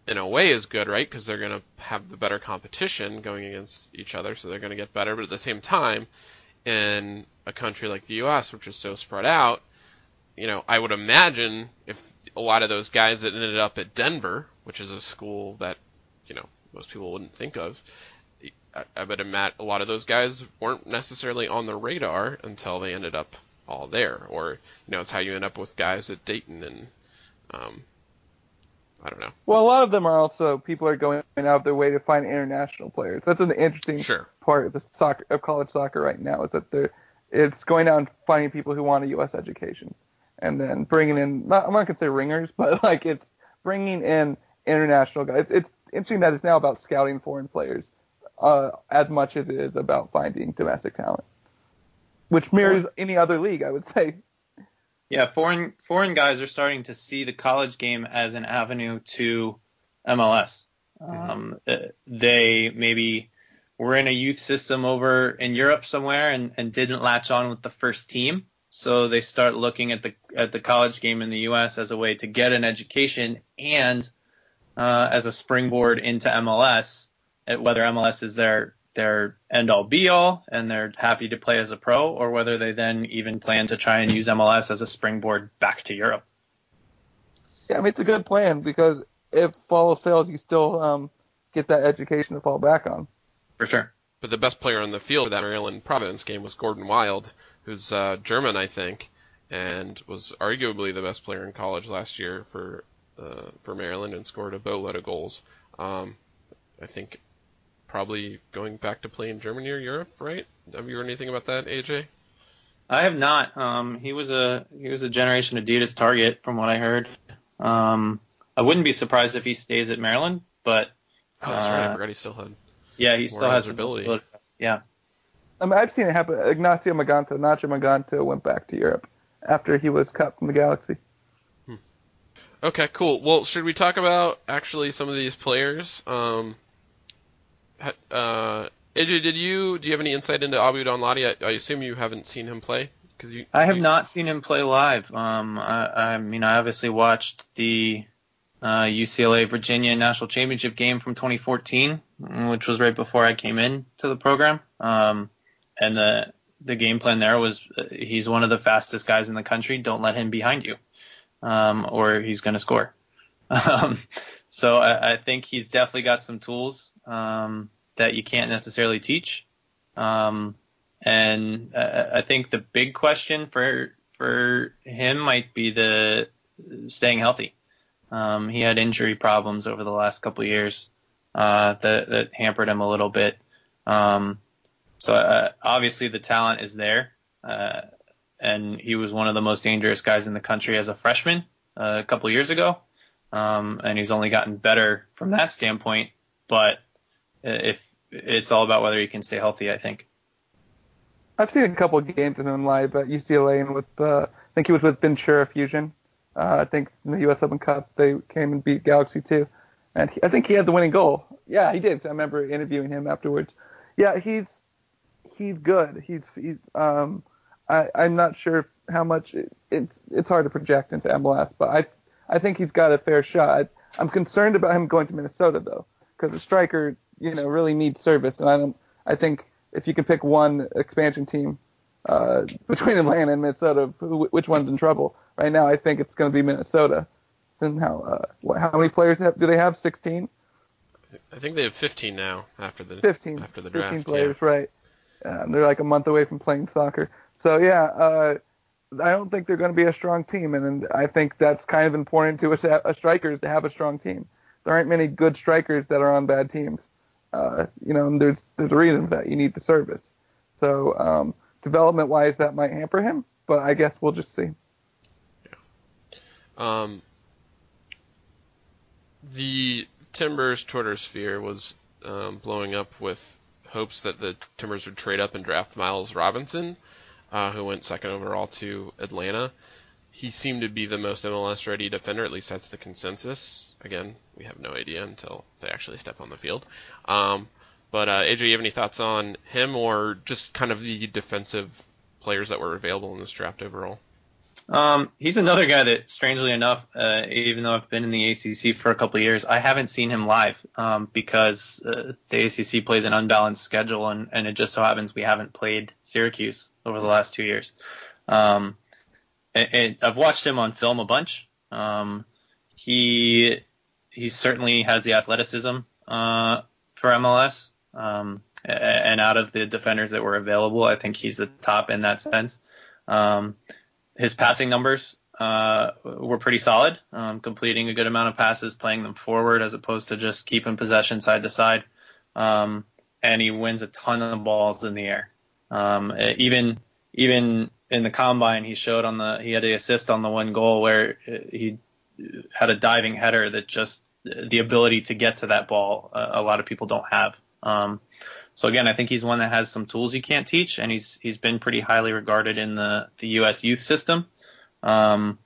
in a way is good, right? Because they're going to have the better competition going against each other, so they're going to get better. But at the same time, in a country like the U.S., which is so spread out, you know, I would imagine if a lot of those guys that ended up at Denver, which is a school that you know most people wouldn't think of, I, I would imagine a lot of those guys weren't necessarily on the radar until they ended up all there. Or you know, it's how you end up with guys at Dayton and um, I don't know. Well, a lot of them are also people are going out of their way to find international players. That's an interesting Sure. part of the soccer of college soccer right now is that they're it's going out and finding people who want a U.S. education, and then bringing in not, I'm not gonna say ringers, but like it's bringing in international guys. It's, it's interesting that it's now about scouting foreign players uh, as much as it is about finding domestic talent, which mirrors any other league, I would say. Yeah, foreign foreign guys are starting to see the college game as an avenue to MLS. Um, uh, they maybe were in a youth system over in Europe somewhere and, and didn't latch on with the first team, so they start looking at the at the college game in the U.S. as a way to get an education and uh, as a springboard into MLS. At whether MLS is their their end all be all and they're happy to play as a pro, or whether they then even plan to try and use MLS as a springboard back to Europe. Yeah, I mean it's a good plan because if else fails, you still um, get that education to fall back on. For sure. But the best player on the field for that Maryland Providence game was Gordon Wild, who's uh, German, I think, and was arguably the best player in college last year for uh, for Maryland and scored a boatload of goals. Um, I think probably going back to play in Germany or Europe, right? Have you heard anything about that, AJ? I have not. Um, he was a he was a Generation Adidas target from what I heard. Um, I wouldn't be surprised if he stays at Maryland, but Oh, that's right. I Uh, forgot he still had. Yeah, he still has some eligibility. Yeah. I mean, I've seen it happen. Ignacio Maganto, Nacho Maganto went back to Europe after he was cut from the Galaxy. Okay, cool. Well, should we talk about actually some of these players? Um, uh, AJ, did you do you have any insight into Abu Danladi? I, I assume you haven't seen him play Because you, I have you- not seen him play live. Um, I, I mean, I obviously watched the uh, UCLA Virginia national championship game from 2014, which was right before I came in to the program. Um, and the the game plan there was uh, he's one of the fastest guys in the country. Don't let him behind you, um, or he's going to score. Um, so I, I think he's definitely got some tools um, that you can't necessarily teach. Um, and uh, I think the big question for for him might be the staying healthy. Um, he had injury problems over the last couple years uh, that that hampered him a little bit. Um, so uh, obviously the talent is there, uh, and he was one of the most dangerous guys in the country as a freshman uh, a couple years ago. Um, and he's only gotten better from that standpoint. But uh, if it's all about whether he can stay healthy, I think. I've seen a couple of games of him live at UCLA and with uh, I think he was with Ventura Fusion. Uh, I think in the U.S. Open Cup they came and beat Galaxy too, and he, I think he had the winning goal. Yeah, he did. I remember interviewing him afterwards. Yeah, he's he's good. He's he's um I I'm not sure how much it, it's it's hard to project into MLS, but I I think he's got a fair shot. I'm concerned about him going to Minnesota though, because the striker you know really needs service, and I don't I think if you can pick one expansion team uh, between Atlanta and Minnesota, who, which one's in trouble right now? I think it's going to be Minnesota. And how uh, what, how many players have, do they have? 16, I think they have 15 now after the 15, after the draft. 15 draft. players, right? Um, they're like a month away from playing soccer. So yeah, uh, I don't think they're going to be a strong team, and, and I think that's kind of important to a, a striker is to have a strong team. There aren't many good strikers that are on bad teams. Uh, you know, and there's there's a reason for that. You need the service. So um, development wise, that might hamper him, but I guess we'll just see. Yeah. Um, the Timbers Twitter sphere was um, blowing up with hopes that the Timbers would trade up and draft Miles Robinson, uh, who went second overall to Atlanta. He seemed to be the most MLS ready defender, at least that's the consensus. Again, we have no idea until they actually step on the field. Um, but uh, AJ, you have any thoughts on him or just kind of the defensive players that were available in this draft overall? Um, he's another guy that, strangely enough, uh, even though I've been in the ACC for a couple of years, I haven't seen him live um, because uh, the ACC plays an unbalanced schedule, and, and it just so happens we haven't played Syracuse over the last two years. Um, and, and I've watched him on film a bunch. Um, he he certainly has the athleticism uh, for MLS, um, and out of the defenders that were available, I think he's the top in that sense. Um, his passing numbers uh, were pretty solid, um, completing a good amount of passes, playing them forward as opposed to just keeping possession side to side. Um, and he wins a ton of balls in the air. Um, even even in the combine, he showed on the he had the assist on the one goal where he had a diving header that just the ability to get to that ball uh, a lot of people don't have. Um, so again, I think he's one that has some tools you can't teach, and he's he's been pretty highly regarded in the the U.S. youth system. Um,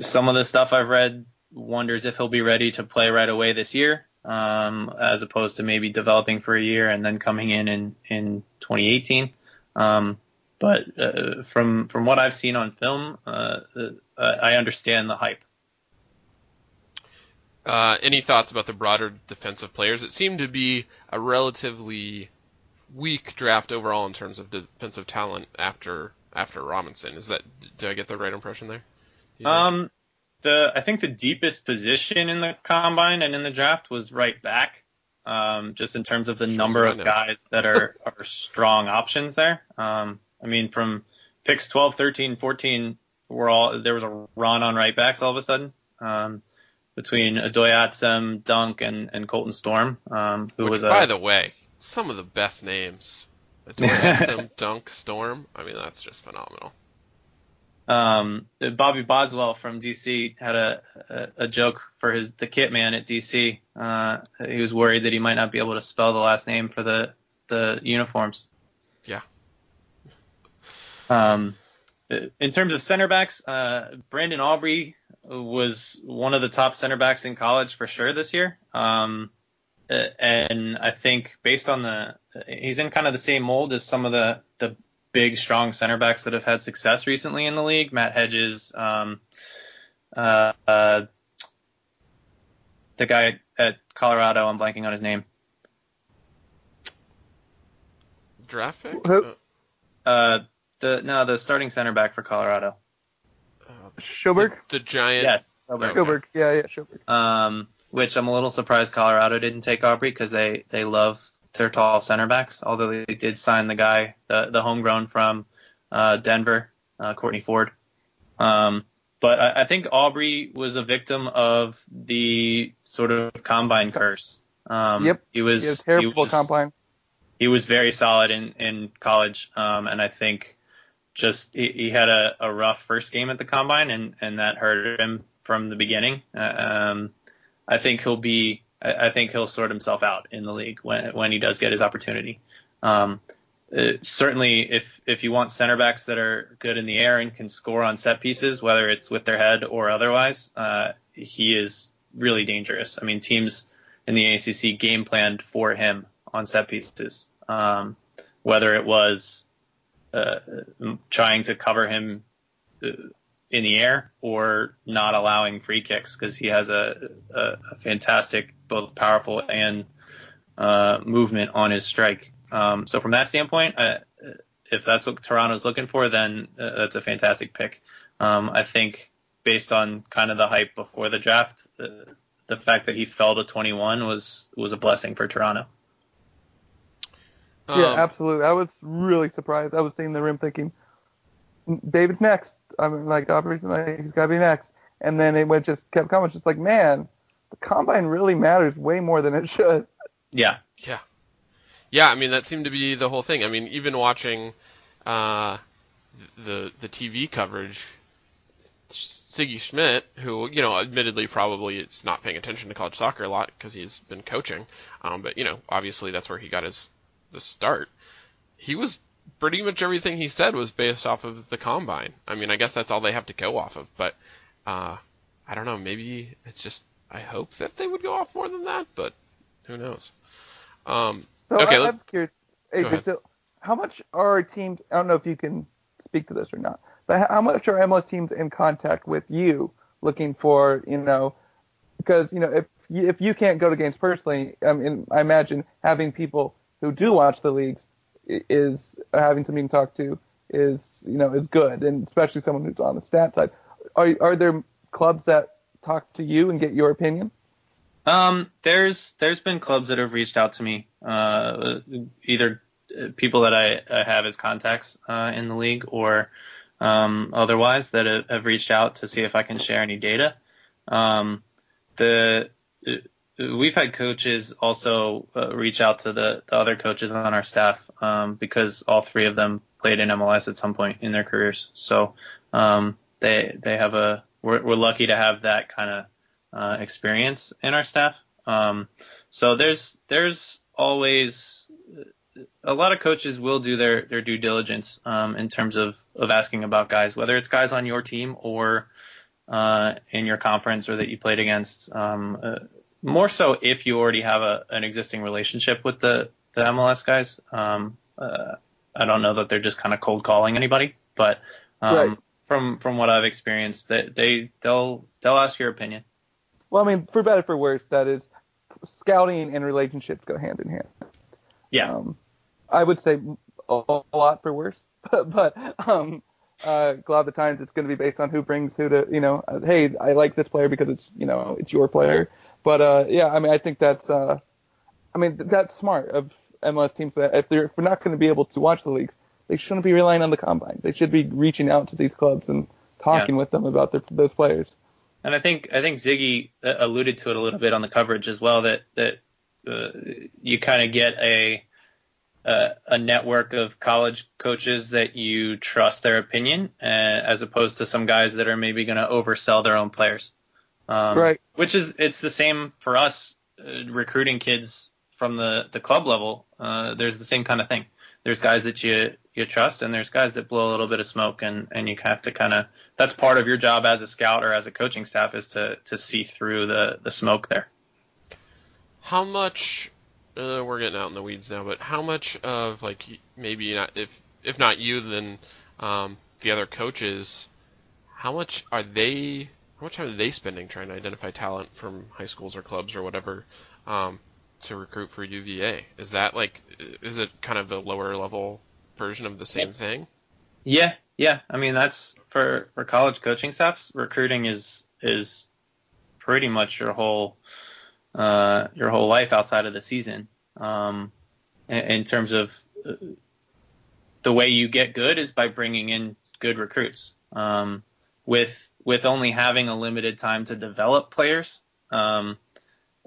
some of the stuff I've read wonders if he'll be ready to play right away this year, um, as opposed to maybe developing for a year and then coming in in in 2018. Um, but uh, from from what I've seen on film, uh, uh, I understand the hype. Uh, any thoughts about the broader defensive players? It seemed to be a relatively weak draft overall in terms of defensive talent after after Robinson. Is that did I get the right impression there? Um, the I think the deepest position in the combine and in the draft was right back. Um, just in terms of the Sure, number of guys that are are strong options there. Um, I mean from picks 12, 13, 14, we're all there was a run on right backs all of a sudden. Um, between Odoi-Atsem, Dunk, and, and Colton Storm, um, who Which, was a by the way, some of the best names. Adore Dunk Storm. I mean, that's just phenomenal. Um, Bobby Boswell from DC had a, a, a joke for his the kit man at DC. Uh, he was worried that he might not be able to spell the last name for the the uniforms. Yeah. Um, in terms of center backs, uh, Brandon Aubrey was one of the top center backs in college for sure this year. Um, uh, and I think based on the, he's in kind of the same mold as some of the, the big, strong center backs that have had success recently in the league. Matt Hedges, um, uh, uh, the guy at Colorado, I'm blanking on his name. Draft pick? Who? Uh, the no, the starting center back for Colorado. uh, Sjoberg. the, the giant. Yes. Okay. Sjoberg. Yeah, yeah, Sjoberg. Um, which I'm a little surprised Colorado didn't take Aubrey because they they love their tall center backs. Although they did sign the guy, the the homegrown from uh, Denver, uh, Kortne Ford. Um, but I, I think Aubrey was a victim of the sort of combine curse. Um, Yep. He was He has terrible he was, combine. he was very solid in in college, um, and I think just he, he had a, a rough first game at the combine, and and that hurt him from the beginning. Uh, um, I think he'll be. I I think he'll sort himself out in the league when when he does get his opportunity. Um, uh, certainly, if if you want center backs that are good in the air and can score on set pieces, whether it's with their head or otherwise, uh, he is really dangerous. I mean, teams in the ACC game planned for him on set pieces, um, whether it was uh, trying to cover him uh, in the air or not allowing free kicks because he has a, a, a fantastic, both powerful and uh, movement on his strike. Um, so from that standpoint, uh, if that's what Toronto's looking for, then uh, that's a fantastic pick. Um, I think based on kind of the hype before the draft, the fact that he fell to 21 was was a blessing for Toronto. Um, yeah, absolutely. I was really surprised. I was seeing the rim thinking, David's next. I mean, like, Aubrey's like, he's got to be next. And then it went just kept coming. Just like, man, the combine really matters way more than it should. Yeah, Yeah. Yeah, I mean that seemed to be the whole thing. I mean, even watching uh, the the TV coverage, Sigi Schmid, who you know, admittedly probably is not paying attention to college soccer a lot because he's been coaching, um, but you know, obviously that's where he got his the start. He was pretty much everything he said was based off of the combine. I mean, I guess that's all they have to go off of, but uh, I don't know. Maybe it's just I hope that they would go off more than that, but who knows? Um, So Okay, I, let's- I'm curious, AJ, so how much are teams, I don't know if you can speak to this or not, but how- how much are MLS teams in contact with you looking for, you know, because, you know, if you, if you can't go to games personally, I mean, I imagine having people who do watch the leagues is having something to talk to is, you know, is good, and especially someone who's on the stat side. Are, are there clubs that talk to you and get your opinion? Um, there's there's been clubs that have reached out to me, uh, either uh, people that I, I have as contacts uh, in the league or um, otherwise that have, reached out to see if I can share any data. Um, the uh, we've had coaches also uh, reach out to the, the other coaches on our staff um, because all three of them played in MLS at some point in their careers. So um, they they have a we're, we're lucky to have that kind of uh, experience in our staff. Um, so there's there's always a lot of coaches will do their their due diligence um, in terms of of asking about guys, whether it's guys on your team or uh, in your conference or that you played against. Um, uh, more so if you already have a, an existing relationship with the the MLS guys. Um, uh, I don't know that they're just kind of cold calling anybody, but um, Right. from from what I've experienced, they, they they'll they'll ask your opinion. Well, I mean, for better for worse, that is scouting and relationships go hand in hand. Yeah. Um, I would say a, a lot for worse, but, but um, uh, a lot of the times it's going to be based on who brings who to, you know, uh, hey, I like this player because it's, you know, it's your player. But uh, yeah, I mean, I think that's, uh, I mean, that's smart of MLS teams that if they're if we're not going to be able to watch the leagues, they shouldn't be relying on the combine. They should be reaching out to these clubs and talking with them about their, those players. And I think I think Ziggy uh, alluded to it a little bit on the coverage as well that that uh, you kind of get a uh, a network of college coaches that you trust their opinion, uh, as opposed to some guys that are maybe going to oversell their own players. Um, Right. Which is it's the same for us uh, recruiting kids from the the club level. Uh, there's the same kind of thing. There's guys that you you trust, and there's guys that blow a little bit of smoke, and and you have to kind of that's part of your job as a scout or as a coaching staff is to to see through the the smoke there. How much? Uh, we're getting out in the weeds now, but how much of like maybe not if if not you, then um, the other coaches, how much are they? How much time are they spending trying to identify talent from high schools or clubs or whatever um, to recruit for UVA? Is that like, is it kind of a lower level version of the same It's- thing? Yeah, yeah. I mean, that's for for college coaching staffs. Recruiting is is pretty much your whole uh, your whole life outside of the season. Um, in, in terms of uh, the way you get good is by bringing in good recruits. Um, with with only having a limited time to develop players, um,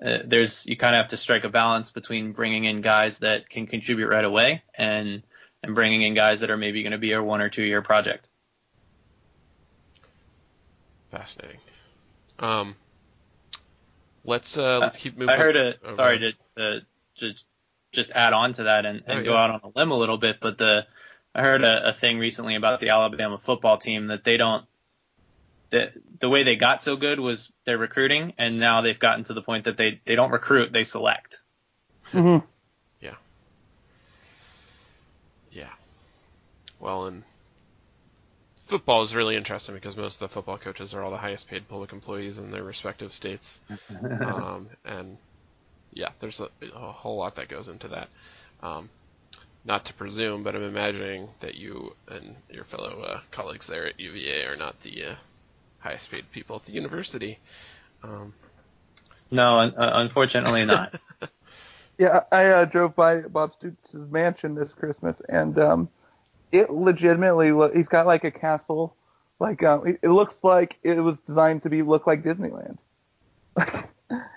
uh, there's you kind of have to strike a balance between bringing in guys that can contribute right away and and bringing in guys that are maybe going to be a one or two year project. Fascinating. Um, let's uh, let's keep moving. I heard a Oh, sorry go to, uh, to just add on to that and, and Oh, go yeah. out on a limb a little bit, but the I heard a, a thing recently about the Alabama football team that they don't the the way they got so good was their recruiting, and now they've gotten to the point that they they don't recruit, they select. hmm Yeah. Well, and football is really interesting because most of the football coaches are all the highest paid public employees in their respective states. um, and yeah, there's a, a whole lot that goes into that. Um, not to presume, but I'm imagining that you and your fellow uh, colleagues there at UVA are not the uh, highest paid people at the university. Um, no, un- uh, unfortunately not. Yeah, I uh, drove by Bob Stoops' mansion this Christmas, and um, it legitimately lo- he's got like a castle, like um, it, it looks like it was designed to be look like Disneyland.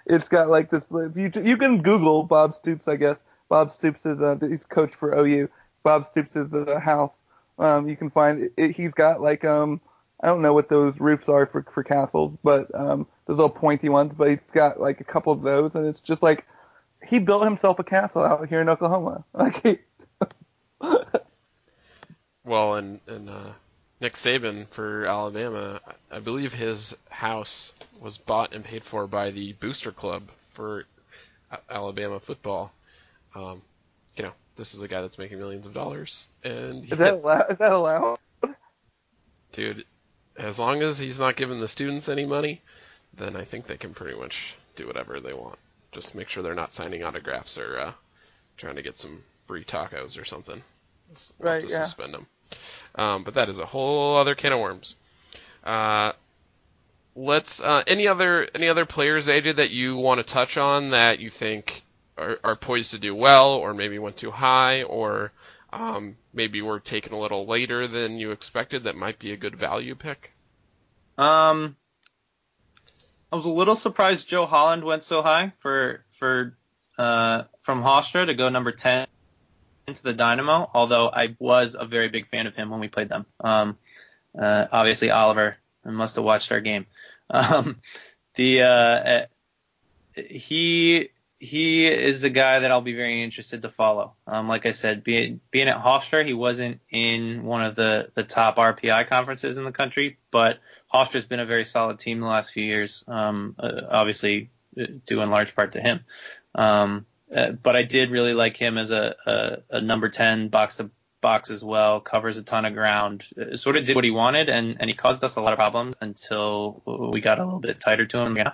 it's got like this. You you can Google Bob Stoops, I guess. Bob Stoops is uh, he's coach for OU. Bob Stoops is the house. Um, you can find it, it, he's got like um I don't know what those roofs are for for castles, but um those little pointy ones. But he's got like a couple of those, and it's just like he built himself a castle out here in Oklahoma. Like he, Well, and and uh, Nick Saban for Alabama, I believe his house was bought and paid for by the Booster Club for Alabama football. Um, you know, this is a guy that's making millions of dollars, and is that allowed? Is that allowed? dude, as long as he's not giving the students any money, then I think they can pretty much do whatever they want. Just make sure they're not signing autographs or uh, trying to get some free tacos or something. We'll have to yeah. suspend them. Um, but that is a whole other can of worms. Uh, let's uh, any other any other players, AJ, that you want to touch on that you think are, are poised to do well, or maybe went too high, or um, maybe were taken a little later than you expected that might be a good value pick? Um, I was a little surprised Joe Holland went so high for for uh, from Hofstra to go number ten into the Dynamo. Although I was a very big fan of him when we played them. Um, uh, obviously Oliver must have watched our game. Um, the uh, uh, he he is a guy that I'll be very interested to follow. Um, like I said, being being at Hofstra, he wasn't in one of the the top RPI conferences in the country, but Hofstra's been a very solid team the last few years. Um, uh, obviously, uh, due in large part to him. Um, uh, but I did really like him as a, a, a number 10 box to box as well, covers a ton of ground, uh, sort of did what he wanted, and, and he caused us a lot of problems until we got a little bit tighter to him. Yeah.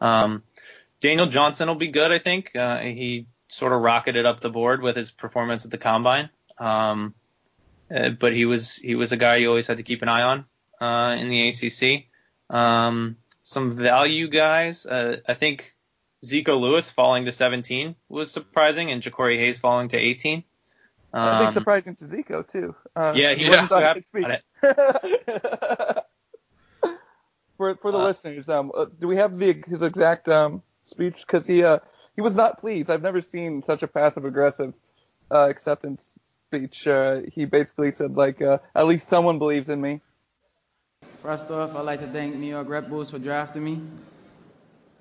Um, Daniel Johnson will be good, I think. Uh, he sort of rocketed up the board with his performance at the combine. Um, uh, but he was he was a guy you always had to keep an eye on uh, in the ACC. Um, some value guys, uh, I think Zeiko Lewis falling to 17 was surprising, and Jacori Hayes falling to 18. I think Um, surprising to Zeiko too. Uh, yeah, he Yeah. wasn't so happy about it. for for the Uh, listeners, um, uh, do we have the his exact um speech? Because he uh he was not pleased. I've never seen such a passive aggressive uh, acceptance speech. Uh, he basically said like, uh, at least someone believes in me. First off, I'd like to thank New York Red Bulls for drafting me.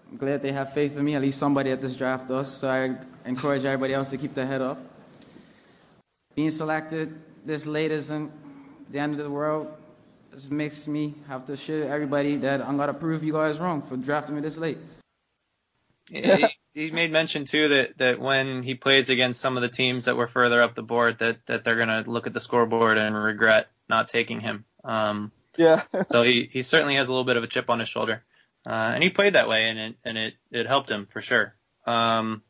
I'm glad they have faith in me. At least somebody at this draft does. So I encourage everybody else to keep their head up. Being selected this late isn't the end of the world. Just makes me have to show everybody that I'm gonna prove you guys wrong for drafting me this late. He, he made mention too that that when he plays against some of the teams that were further up the board, that that they're gonna look at the scoreboard and regret not taking him. Um, Yeah. so he he certainly has a little bit of a chip on his shoulder, uh, and he played that way, and it and it it helped him for sure. Um,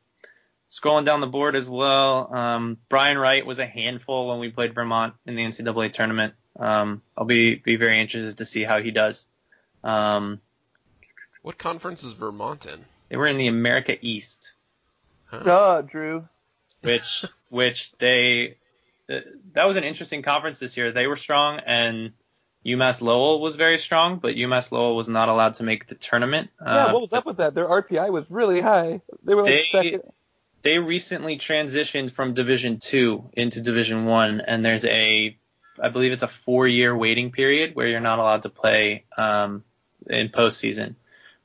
scrolling down the board as well, um, Brian Wright was a handful when we played Vermont in the NCAA tournament. Um, I'll be be very interested to see how he does. Um, What conference is Vermont in? They were in the America East. Duh, Drew. which which they uh, that was an interesting conference this year. They were strong, and UMass Lowell was very strong, but UMass Lowell was not allowed to make the tournament. Yeah, Uh, what was up with that? Their RPI was really high. They were like They- second. They recently transitioned from Division Two into Division One, and there's a, I believe it's a four-year waiting period where you're not allowed to play um, in postseason.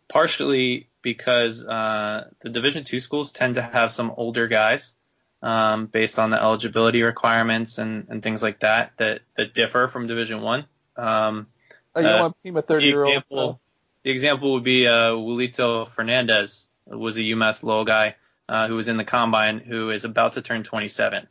Partially because uh, the Division Two schools tend to have some older guys um, based on the eligibility requirements and, and things like that that that differ from Division One. Um, Oh, you uh, want a team of the 30 year olds. example, the example would be uh, Julito Fernandez was a UMass Lowell guy uh, who was in the combine who is about to turn 27.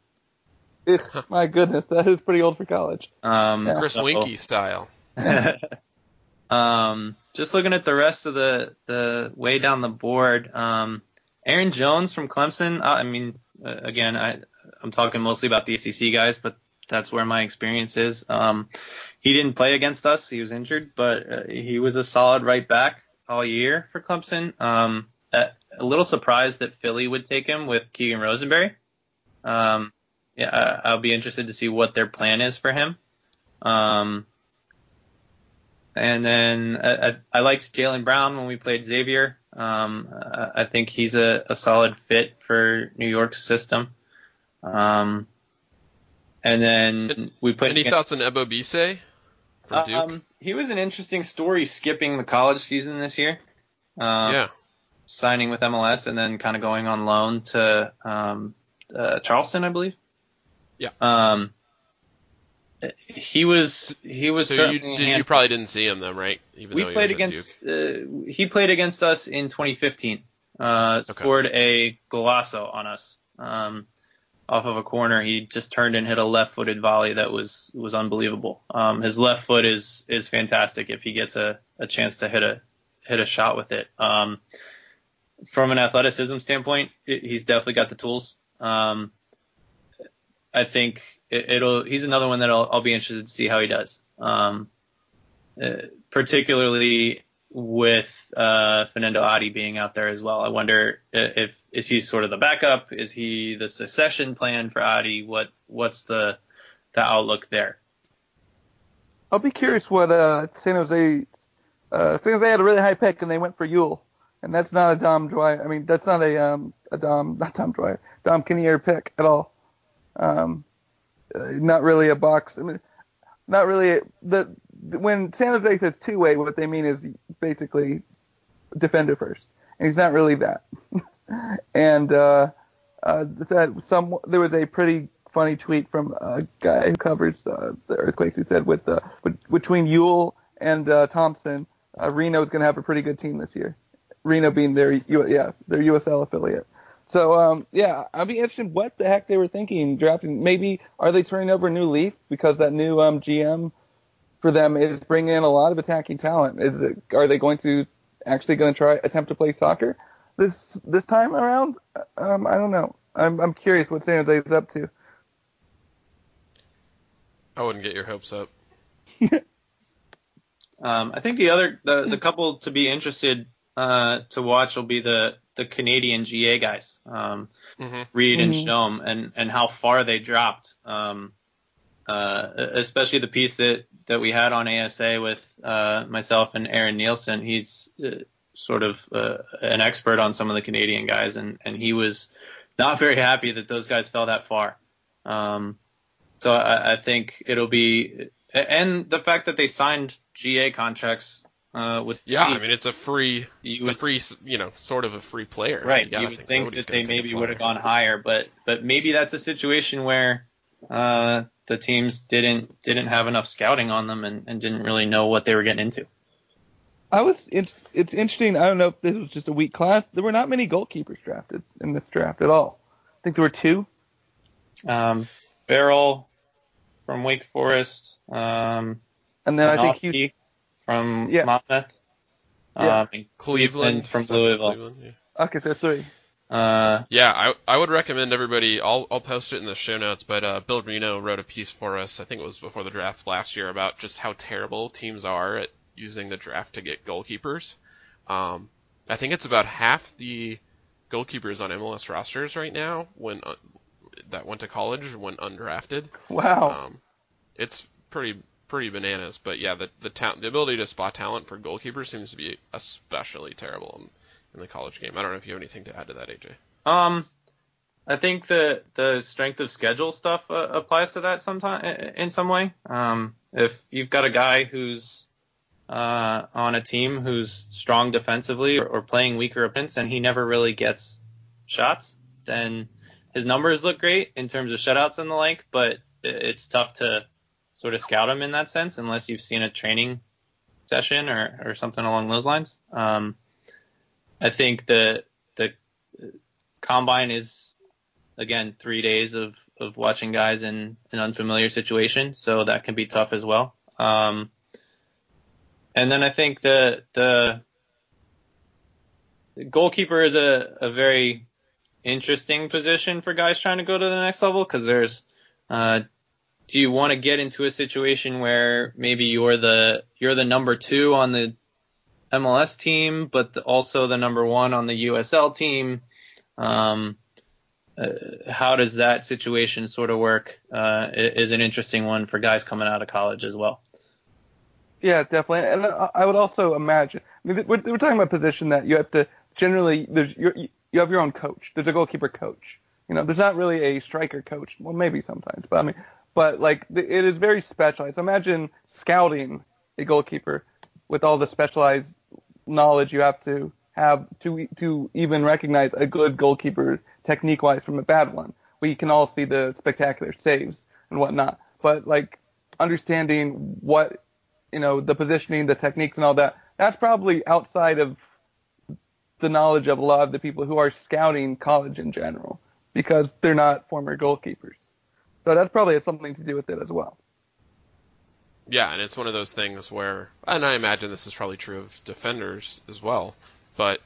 my goodness, that is pretty old for college. Um, Yeah. Chris so- Winky style. um, just looking at the rest of the the way down the board, um, Aaron Jones from Clemson. Uh, I mean, uh, again, I I'm talking mostly about the ACC guys, but that's where my experience is. Um, he didn't play against us; he was injured, but uh, he was a solid right back all year for Clemson. Um, a, a little surprised that Philly would take him with Keegan Rosenberry. Um, yeah, I, I'll be interested to see what their plan is for him. Um, and then I, I, liked Jalen Brown when we played Xavier. Um, I, think he's a, a solid fit for New York's system. Um, and then we played. Any against- thoughts on Ebobisse um, he was an interesting story skipping the college season this year. Um, yeah. Signing with MLS and then kind of going on loan to um, uh, Charleston, I believe. Yeah. Um, he was he was So you, did, you probably didn't see him then, right? Even we played against uh, he played against us in 2015. Uh, scored a golazo on us um, off of a corner. He just turned and hit a left-footed volley that was was unbelievable. Um, his left foot is is fantastic if he gets a, a chance to hit a hit a shot with it. Um, from an athleticism standpoint, it, he's definitely got the tools. Um, I think it, it'll. He's another one that I'll, I'll be interested to see how he does. Um, uh, particularly with uh, Fernando Adi being out there as well. I wonder if is he sort of the backup? Is he the succession plan for Adi? What what's the the outlook there? I'll be curious what uh, San Jose. Uh, San Jose had a really high pick and they went for Yueill, and that's not a Dom Dwyer. I mean, that's not a um a Dom not Dom Dwyer Dom Kinnear pick at all. Um, not really a box. I mean, not really the when San Jose says two way, what they mean is basically defender first, and he's not really that. and uh, uh, that some there was a pretty funny tweet from a guy who covers uh, the earthquakes who said with uh, between Yueill and uh, Thompson, uh, Reno is going to have a pretty good team this year. Reno being their yeah their USL affiliate. So um, yeah, I'd be interested what the heck they were thinking drafting. Maybe are they turning over a new leaf because that new um, GM for them is bringing in a lot of attacking talent. Is it, are they going to actually going to try attempt to play soccer this this time around? Um, I don't know. I'm I'm curious what San Jose is up to. I wouldn't get your hopes up. Um, I think the other the the couple to be interested uh, to watch will be the the Canadian GA guys, um, hmm Reed and Mhm. Shom, and and how far they dropped. Um, uh, especially the piece that that we had on ASA with uh, myself and Aaron Nielsen. He's uh, sort of uh, an expert on some of the Canadian guys, and and he was not very happy that those guys fell that far. Um, so I, I think it'll be, and the fact that they signed GA contracts uh, with Yeah, I mean it's a free, you it's a free, you know, sort of a free player. Right. gotta You would think somebody's that they maybe would have gone higher, but but maybe that's a situation where uh, the teams didn't didn't have enough scouting on them and, and didn't really know what they were getting into. I was. It, it's interesting. I don't know if this was just a weak class. There were not many goalkeepers drafted in this draft at all. I think there were two. Um, Ferrell from Wake Forest. Um, And then I think Panofsky Houston. From Yeah. Monmouth. Yeah. Um, and Cleveland from Louisville. Cleveland, yeah. Okay, so three. Uh, Yeah, I I would recommend everybody. I'll I'll post it in the show notes. But uh, Bill Reno wrote a piece for us. I think it was before the draft last year about just how terrible teams are at using the draft to get goalkeepers. Um, I think it's about half the goalkeepers on MLS rosters right now when uh, that went to college when undrafted. Wow. Um, it's pretty pretty bananas. But yeah, the the ta- the ability to spot talent for goalkeepers seems to be especially terrible in, in the college game. I don't know if you have anything to add to that, AJ. Um, I think the the strength of schedule stuff uh, applies to that sometime in some way. Um, if you've got a guy who's uh, on a team who's strong defensively or, or playing weaker opponents and he never really gets shots, then his numbers look great in terms of shutouts and the like, but it's tough to sort of scout him in that sense unless you've seen a training session or, or something along those lines. Um, I think the the combine is again three days of, of watching guys in an unfamiliar situation, so that can be tough as well. Um, and then I think the the goalkeeper is a, a very interesting position for guys trying to go to the next level because there's uh, do you want to get into a situation where maybe you're the you're the number two on the MLS team, but the, also the number one on the USL team? Um, uh, how does that situation sort of work? Uh, is an interesting one for guys coming out of college as well. Yeah, definitely. And I I would also imagine. I mean, we're, we're talking about position that you have to generally. There's you're, you have your own coach. There's a goalkeeper coach. You know, there's not really a striker coach. Well, maybe sometimes, but I mean, but like it is very specialized. Imagine scouting a goalkeeper with all the specialized knowledge you have to have to to even recognize a good goalkeeper technique wise from a bad one. We can all see the spectacular saves and whatnot, but like understanding what you know the positioning, the techniques, and all that. That's probably outside of the knowledge of a lot of the people who are scouting college in general because they're not former goalkeepers. So that's probably has something to do with it as well. Yeah, and it's one of those things where, and I imagine this is probably true of defenders as well, but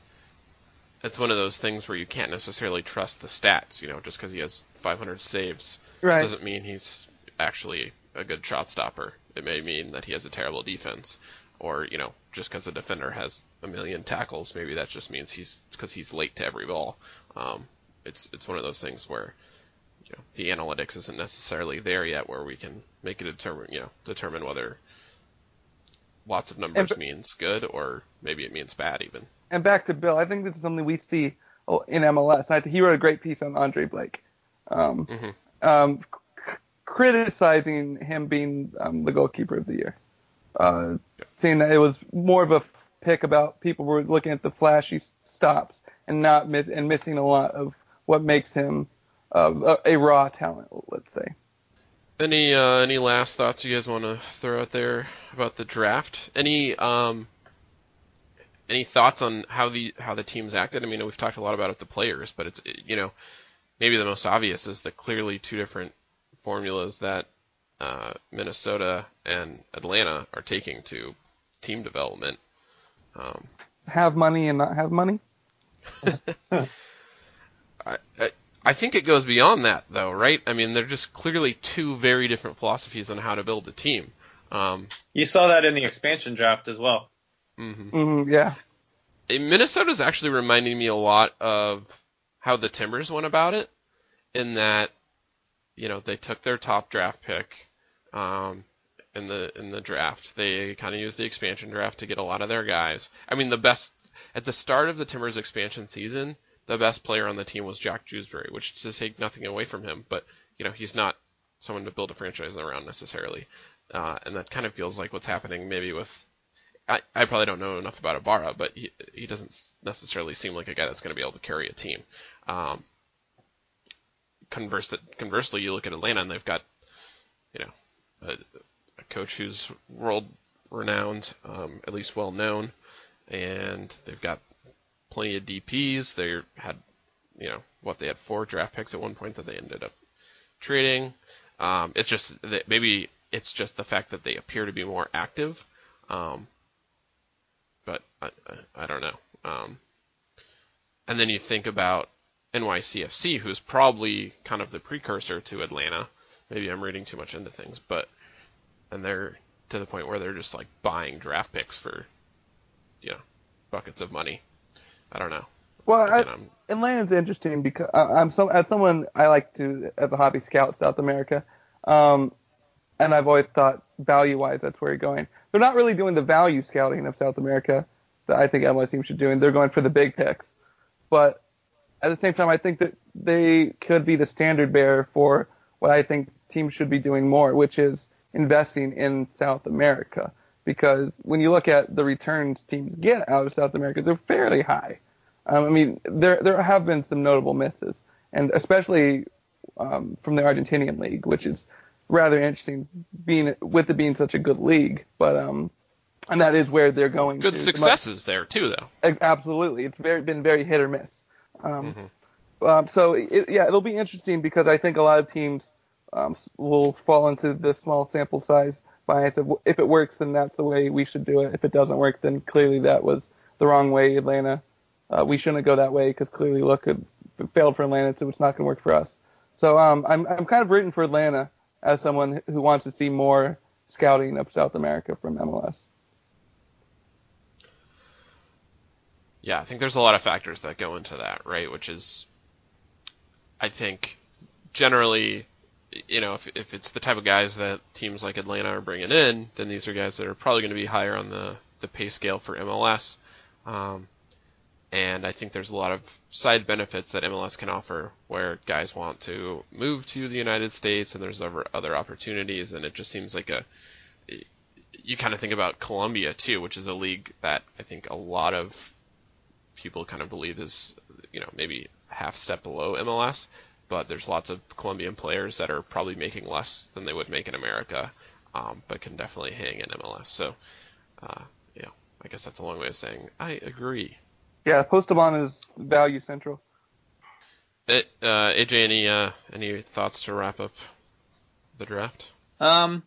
it's one of those things where you can't necessarily trust the stats. You know, just because he has 500 saves Right. doesn't mean he's actually a good shot stopper. It may mean that he has a terrible defense, or you know, just because a defender has a million tackles, maybe that just means he's because he's late to every ball. Um, it's it's one of those things where you know, the analytics isn't necessarily there yet where we can make a determine you know determine whether lots of numbers And- means good or maybe it means bad even. And back to Bill, I think this is something we see oh, in MLS. I think he wrote a great piece on Andre Blake, um, Mhm. um, c- criticizing him being um, the goalkeeper of the year, uh, saying that it was more of a pick about people were looking at the flashy stops and not miss and missing a lot of what makes him uh, a, a raw talent, let's say. Any uh, any last thoughts you guys want to throw out there about the draft? Any um any thoughts on how the how the teams acted? I mean, we've talked a lot about it, the players, but it's you know maybe the most obvious is the clearly two different formulas that uh, Minnesota and Atlanta are taking to team development. Um, Have money and not have money. I, I I think it goes beyond that though, right? I mean, they're just clearly two very different philosophies on how to build a team. Um, You saw that in the expansion draft as well. mhm. hmm yeah. Minnesota's actually reminding me a lot of how the Timbers went about it, in that, you know, they took their top draft pick, um, in the in the draft. They kind of used the expansion draft to get a lot of their guys. I mean, the best at the start of the Timbers expansion season, the best player on the team was Jack Jewsbury, which is to take nothing away from him, but you know, he's not someone to build a franchise around necessarily. Uh, and that kind of feels like what's happening maybe with I, I probably don't know enough about Ibarra, but he he doesn't necessarily seem like a guy that's going to be able to carry a team. Um, converse conversely, you look at Atlanta and they've got, you know, a, a coach who's world renowned, um, at least well known, and they've got plenty of DPS. They had, you know, what they had four draft picks at one point that they ended up trading. Um, it's just that maybe it's just the fact that they appear to be more active. Um, but I, I, I don't know. Um, and then you think about NYCFC, who's probably kind of the precursor to Atlanta. Maybe I'm reading too much into things, but and they're to the point where they're just like buying draft picks for, you know, buckets of money. I don't know. Well, I, Again, I'm- Atlanta's interesting because I, I'm so as someone I like to as a hobby scout South America, um, and I've always thought value wise that's where you're going. They're not really doing the value scouting of South America that I think MLS teams should do, and they're going for the big picks. But at the same time, I think that they could be the standard bearer for what I think teams should be doing more, which is investing in South America. Because when you look at the returns teams get out of South America, they're fairly high. Um, I mean, there there have been some notable misses, and especially um, from the Argentinian league, which is rather interesting, being with it being such a good league. But um, and that is where they're going. good to. successes there too, though. Absolutely, it's very been very hit or miss. Um, Mhm. um, so it, yeah, it'll be interesting because I think a lot of teams um, will fall into the small sample size if it works, then that's the way we should do it. If it doesn't work, then clearly that was the wrong way, Atlanta. Uh, we shouldn't go that way because clearly, look, it, it failed for Atlanta, so it's not going to work for us. So um, I'm I'm kind of rooting for Atlanta as someone who wants to see more scouting of South America from MLS. Yeah, I think there's a lot of factors that go into that, right? Which is, I think, generally, you know, if if it's the type of guys that teams like Atlanta are bringing in, then these are guys that are probably going to be higher on the the pay scale for MLS. Um, and I think there's a lot of side benefits that MLS can offer, where guys want to move to the United States, and there's other other opportunities, and it just seems like a you kind of think about Colombia too, which is a league that I think a lot of people kind of believe is, you know, maybe half step below MLS. But there's lots of Colombian players that are probably making less than they would make in America, um, but can definitely hang in MLS. So, uh, yeah, I guess that's a long way of saying I agree. Yeah, Postobon is value central. It, uh, AJ, any uh, any thoughts to wrap up the draft? Um,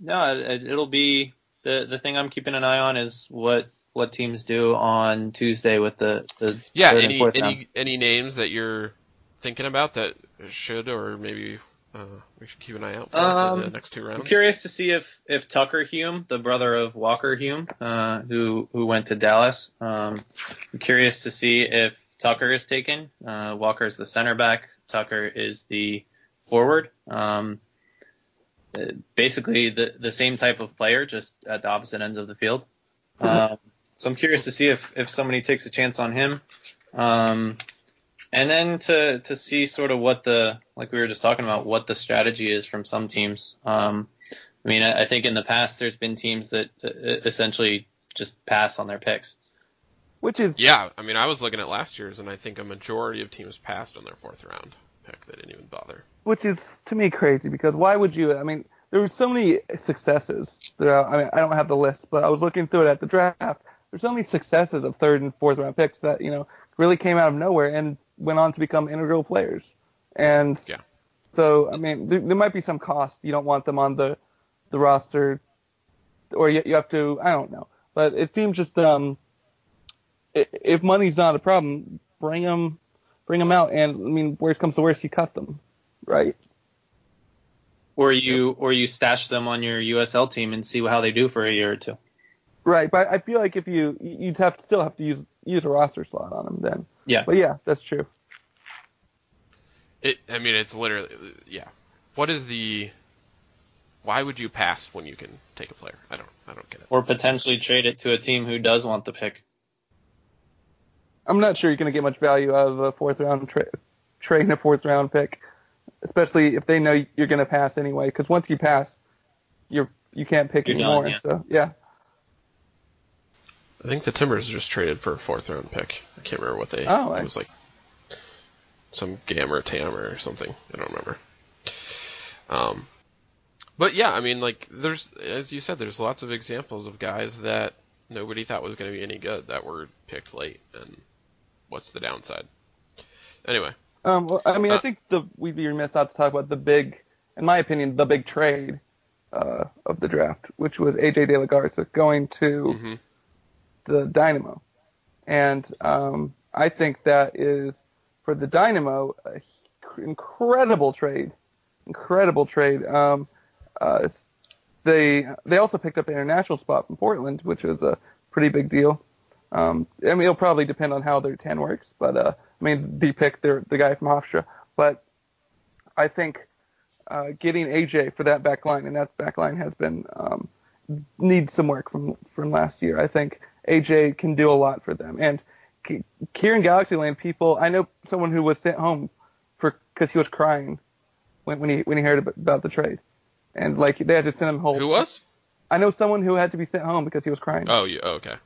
no, it, it'll be the the thing I'm keeping an eye on is what what teams do on Tuesday with the the Yeah, third and any fourth any round. any names that you're thinking about that should or maybe uh, we should keep an eye out for for the Um, next two rounds. I'm rounds? curious to see if if Tucker Hume, the brother of Walker Hume, uh, who who went to Dallas, um, I'm curious to see if Tucker is taken. Uh, Walker is the center back. Tucker is the forward. Um, uh, basically the the same type of player, just at the opposite ends of the field. Um, so I'm curious to see if if somebody takes a chance on him. And then to to see sort of what the like we were just talking about what the strategy is from some teams. Um, I mean, I, I think in the past there's been teams that uh, essentially just pass on their picks. Which is Yeah, I mean, I was looking at last year's, and I think a majority of teams passed on their fourth round pick. They didn't even bother. which is to me crazy because why would you? I mean, there were so many successes throughout. I mean, I don't have the list, but I was looking through it at the draft. There's so many successes of third and fourth round picks that you know really came out of nowhere and went on to become integral players. And Yeah. so, I mean, there, there might be some cost. You don't want them on the the roster, or you, you have to. I don't know, but it seems just um, if money's not a problem, bring them, bring them out. And I mean, worst comes to worst, you cut them, right? Or you or you stash them on your USL team and see how they do for a year or two. Right, but I feel like if you you'd have to still have to use use a roster slot on them then. Yeah. But yeah, that's true. It. I mean, it's literally yeah. What is the? Why would you pass when you can take a player? I don't. I don't get it. Or potentially trade it to a team who does want the pick. I'm not sure you're going to get much value out of a fourth round tra- trading a fourth round pick, especially if they know you're going to pass anyway. Because once you pass, you're you can't pick You're done, anymore. yeah. So yeah, I think the Timbers just traded for a fourth round pick. I can't remember what they. Oh, I- it was like some GAM or TAM or something. I don't remember. Um, but yeah, I mean, like there's as you said, there's lots of examples of guys that nobody thought was going to be any good that were picked late. And what's the downside? Anyway, Um, well, I mean, I Uh, think the we'd be remiss not to talk about the big, in my opinion, the big trade uh, of the draft, which was AJ De La Garza going to hmm the Dynamo, and um, I think that is for the Dynamo a h- incredible trade, incredible trade. Um, uh, they they also picked up an international spot from Portland, which was a pretty big deal. Um, I mean, it'll probably depend on how their 10 works, but uh, I mean, they picked their, the guy from Hofstra, but I think uh, getting AJ for that back line, and that back line has been um, needs some work from from last year. I think AJ can do a lot for them, and K- Kieran Galaxyland people. I know someone who was sent home for because he was crying when when he when he heard about, the trade, and like they had to send him home. who was? I know someone who had to be sent home because he was crying. Oh, you, oh, okay.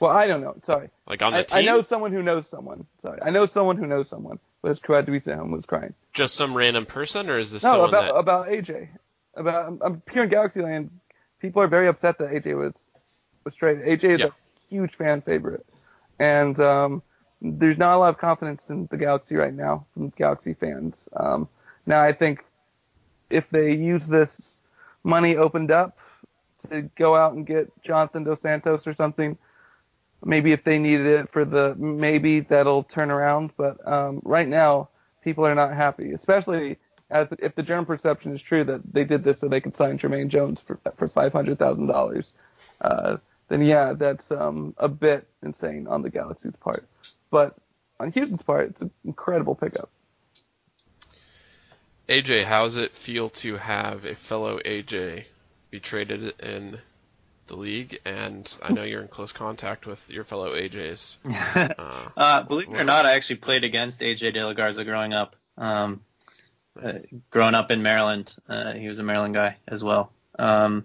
Well, I don't know. Sorry. Like on the I, team? I know someone who knows someone. Sorry, I know someone who knows someone who has had to be sent home was crying. Just some random person, or is this No, someone about that? about AJ. About um, um, I'm, I'm here in Galaxyland. People are very upset that AJ was was traded. AJ is Yeah. a huge fan favorite, and um, there's not a lot of confidence in the Galaxy right now from Galaxy fans. Um, now I think if they use this money opened up to go out and get Jonathan Dos Santos or something, maybe if they needed it for the maybe that'll turn around. But um, right now, people are not happy, especially as if the German perception is true that they did this so they could sign Jermaine Jones for for five hundred thousand uh, dollars. Then yeah, that's um, a bit insane on the Galaxy's part. But on Houston's part, it's an incredible pickup. AJ, how's it feel to have a fellow AJ be traded in the league? And I know you're in close contact with your fellow AJs. Uh, uh, believe it or not, I actually played against AJ De La Garza growing up. Um, uh, growing up in Maryland, uh, he was a Maryland guy as well. Um,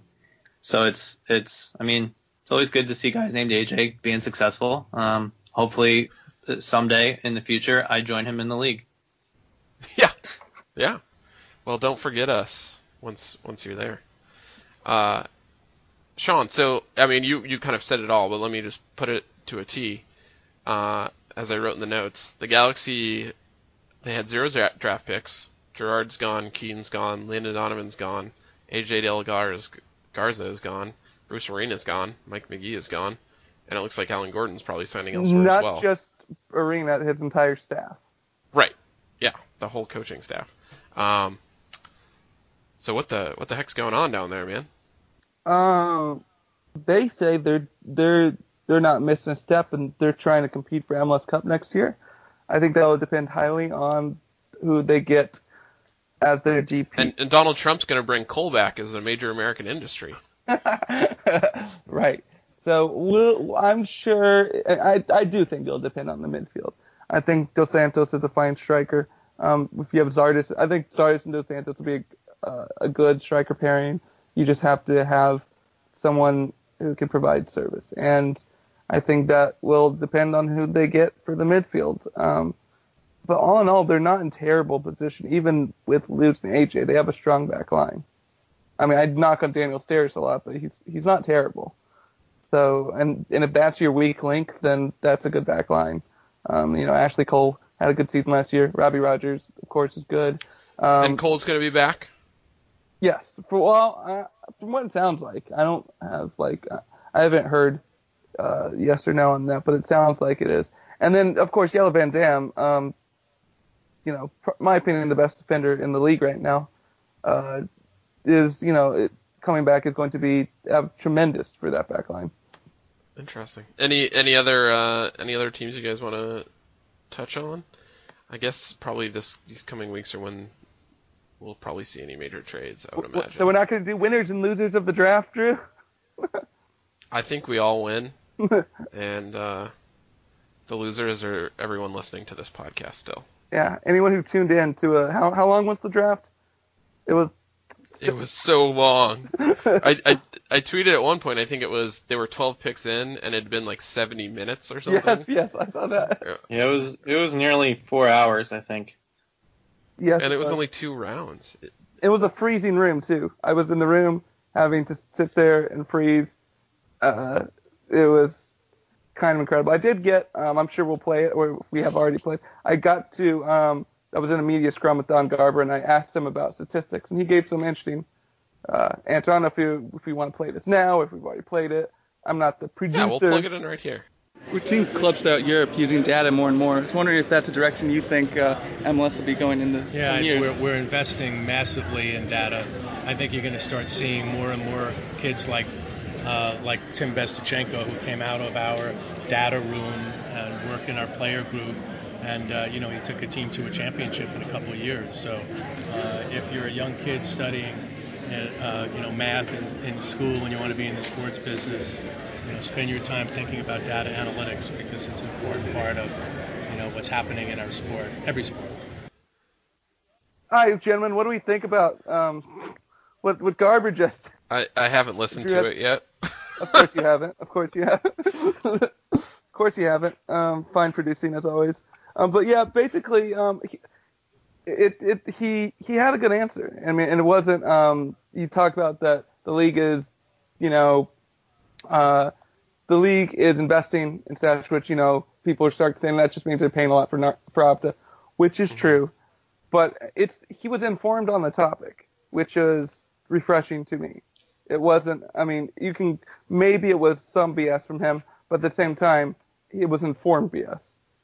so it's it's I mean it's always good to see guys named AJ being successful. Um, hopefully someday in the future I join him in the league. yeah, yeah. Well, don't forget us once once you're there. Uh, Sean, so I mean, you you kind of said it all, but let me just put it to a T. Uh, as I wrote in the notes, the Galaxy they had zero draft picks. Gerrard's gone, Keaton's gone, Landon Donovan's gone, AJ Del Garza is gone, Bruce Arena's gone, Mike Magee is gone, and it looks like Alan Gordon's probably signing elsewhere Not as well. Not just Arena, his entire staff. Right. Yeah, the whole coaching staff. Um, so what the what the heck's going on down there, man? Um, they say they're they're they're not missing a step and they're trying to compete for MLS Cup next year. I think that will depend highly on who they get as their DP. And, and Donald Trump's going to bring coal back as a major American industry. right. So we'll, I'm sure. I I do think it'll depend on the midfield. I think Dos Santos is a fine striker. Um, if you have Zardes, I think Zardes and Dos Santos will be a, uh, a good striker pairing. You just have to have someone who can provide service, and I think that will depend on who they get for the midfield. Um, but all in all, they're not in terrible position. Even with losing AJ, they have a strong back line. I mean, I'd knock on Daniel Steres a lot, but he's he's not terrible. So, and and if that's your weak link, then that's a good back line. Um, you know, Ashley Cole had a good season last year. Robbie Rogers, of course, is good. Um, and Cole's going to be back. Yes, for well, uh, from what it sounds like, I don't have like uh, I haven't heard uh, yes or no on that, but it sounds like it is. And then of course Jelle Van Damme, um, you know, pr- my opinion, the best defender in the league right now, uh, is you know it, coming back is going to be uh, tremendous for that back line. Interesting. Any any other uh, any other teams you guys want to touch on? I guess probably this these coming weeks are when we'll probably see any major trades. I would imagine. So we're not going to do winners and losers of the draft, Drew. I think we all win, and uh, the losers are everyone listening to this podcast still. yeah. Anyone who tuned in to a how how long was the draft? It was. It was so long. I, I I tweeted at one point. I think it was there were 12 picks in, and it had been like 70 minutes or something. Yes, yes, I saw that. Yeah, it was it was nearly four hours, I think. Yes, And it was uh, only two rounds. It- it was a freezing room too. I was in the room having to sit there and freeze. Uh, it was kind of incredible. I did get, um, I'm sure we'll play it, or we have already played. I got to, um, I was in a media scrum with Don Garber, and I asked him about statistics, and he gave some interesting. Uh, answer. I don't know if you if we want to play this now, if we've already played it. I'm not the producer. Yeah, we'll plug it in right here. We've seen clubs throughout Europe using data more and more. I was wondering if that's a direction you think uh, MLS will be going in the yeah, years. We're, we're investing massively in data. I think you're going to start seeing more and more kids like uh, like Tim Bezbatchenko, who came out of our data room and worked in our player group. And uh, you know he took a team to a championship in a couple of years. So uh, if you're a young kid studying uh, you know, math in, in school and you want to be in the sports business, you know, spend your time thinking about data analytics because it's an important part of, you know, what's happening in our sport, every sport. Hi, gentlemen. What do we think about um, what what Garber just? I, I haven't listened to have, it yet. of course you haven't. Of course you haven't. of course you haven't. Um, fine producing as always. Um, but yeah, basically, um, he, it, it he he had a good answer. I mean, and it wasn't. Um, you talked about that the league is, you know, uh, the league is investing in stats, which you know people are starting saying that just means they're paying a lot for for Opta, which is mm-hmm. true. But it's he was informed on the topic, which is refreshing to me. It wasn't. I mean, you can maybe it was some BS from him, but at the same time, it was informed BS,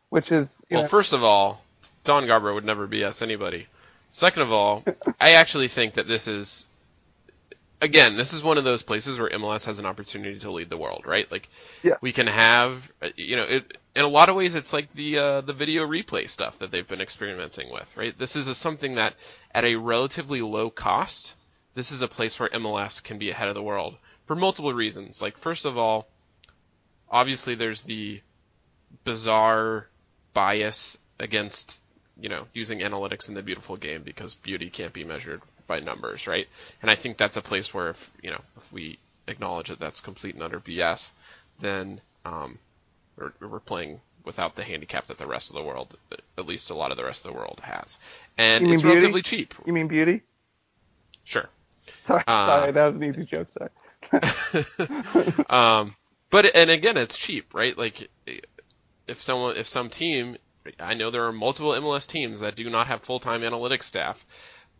which is. well, know, first of all, Don Garber would never BS anybody. Second of all, I actually think that this is again, this is one of those places where MLS has an opportunity to lead the world, right? Like yes. we can have, you know, it, in a lot of ways, it's like the uh, the video replay stuff that they've been experimenting with, right? This is a, something that at a relatively low cost, this is a place where MLS can be ahead of the world for multiple reasons. Like first of all, obviously there's the bizarre bias against you know using analytics in the beautiful game because beauty can't be measured by numbers, right? And I think that's a place where if you know if we acknowledge that that's complete and utter BS, then um, we're, we're playing without the handicap that the rest of the world, at least a lot of the rest of the world has, and it's beauty? relatively cheap. You mean beauty? Sure. Sorry, uh, sorry, that was an easy joke. Sorry. um, but and again, it's cheap, right? Like if someone, if some team, I know there are multiple MLS teams that do not have full time analytics staff,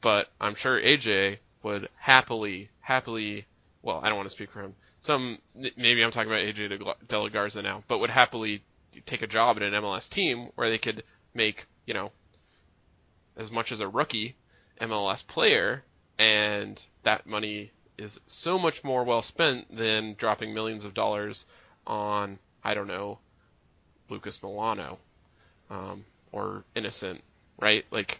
but I'm sure AJ would happily, happily, well, I don't want to speak for him. Some, maybe I'm talking about AJ De La Garza now, but would happily take a job at an MLS team where they could make, you know, as much as a rookie MLS player, and that money is so much more well spent than dropping millions of dollars on, I don't know, Lucas Melano um, or Innocent, right? Like,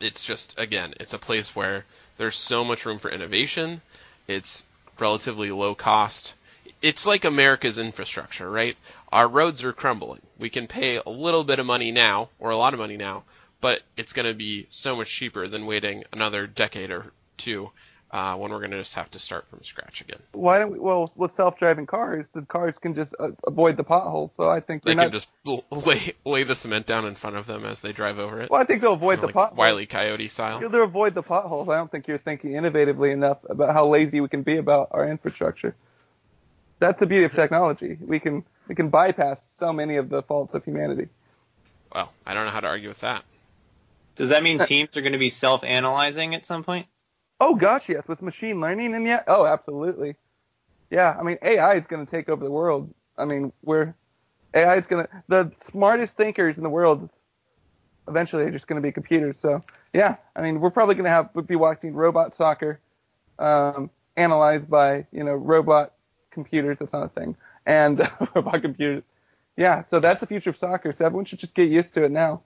it's just again, it's a place where there's so much room for innovation. It's relatively low cost. It's like America's infrastructure, right? Our roads are crumbling. We can pay a little bit of money now, or a lot of money now, but it's going to be so much cheaper than waiting another decade or two uh, when we're going to just have to start from scratch again. Why don't we? Well, with self-driving cars, the cars can just uh, avoid the potholes. So I think they can not... just lay lay the cement down in front of them as they drive over it. Well, I think they'll avoid the like potholes. Wiley Coyote style. They'll avoid the potholes. I don't think you're thinking innovatively enough about how lazy we can be about our infrastructure. That's the beauty of technology. We can we can bypass so many of the faults of humanity. Well, I don't know how to argue with that. Does that mean teams are going to be self-analyzing at some point? Oh gosh, yes, with machine learning and yeah, oh absolutely. Yeah, I mean AI is going to take over the world. I mean, we're AI is going to the smartest thinkers in the world eventually are just going to be computers. So yeah, I mean, we're probably going to have be watching robot soccer um, analyzed by you know robot computers. That's not a thing, and robot computers. Yeah, so that's the future of soccer. So everyone should just get used to it now.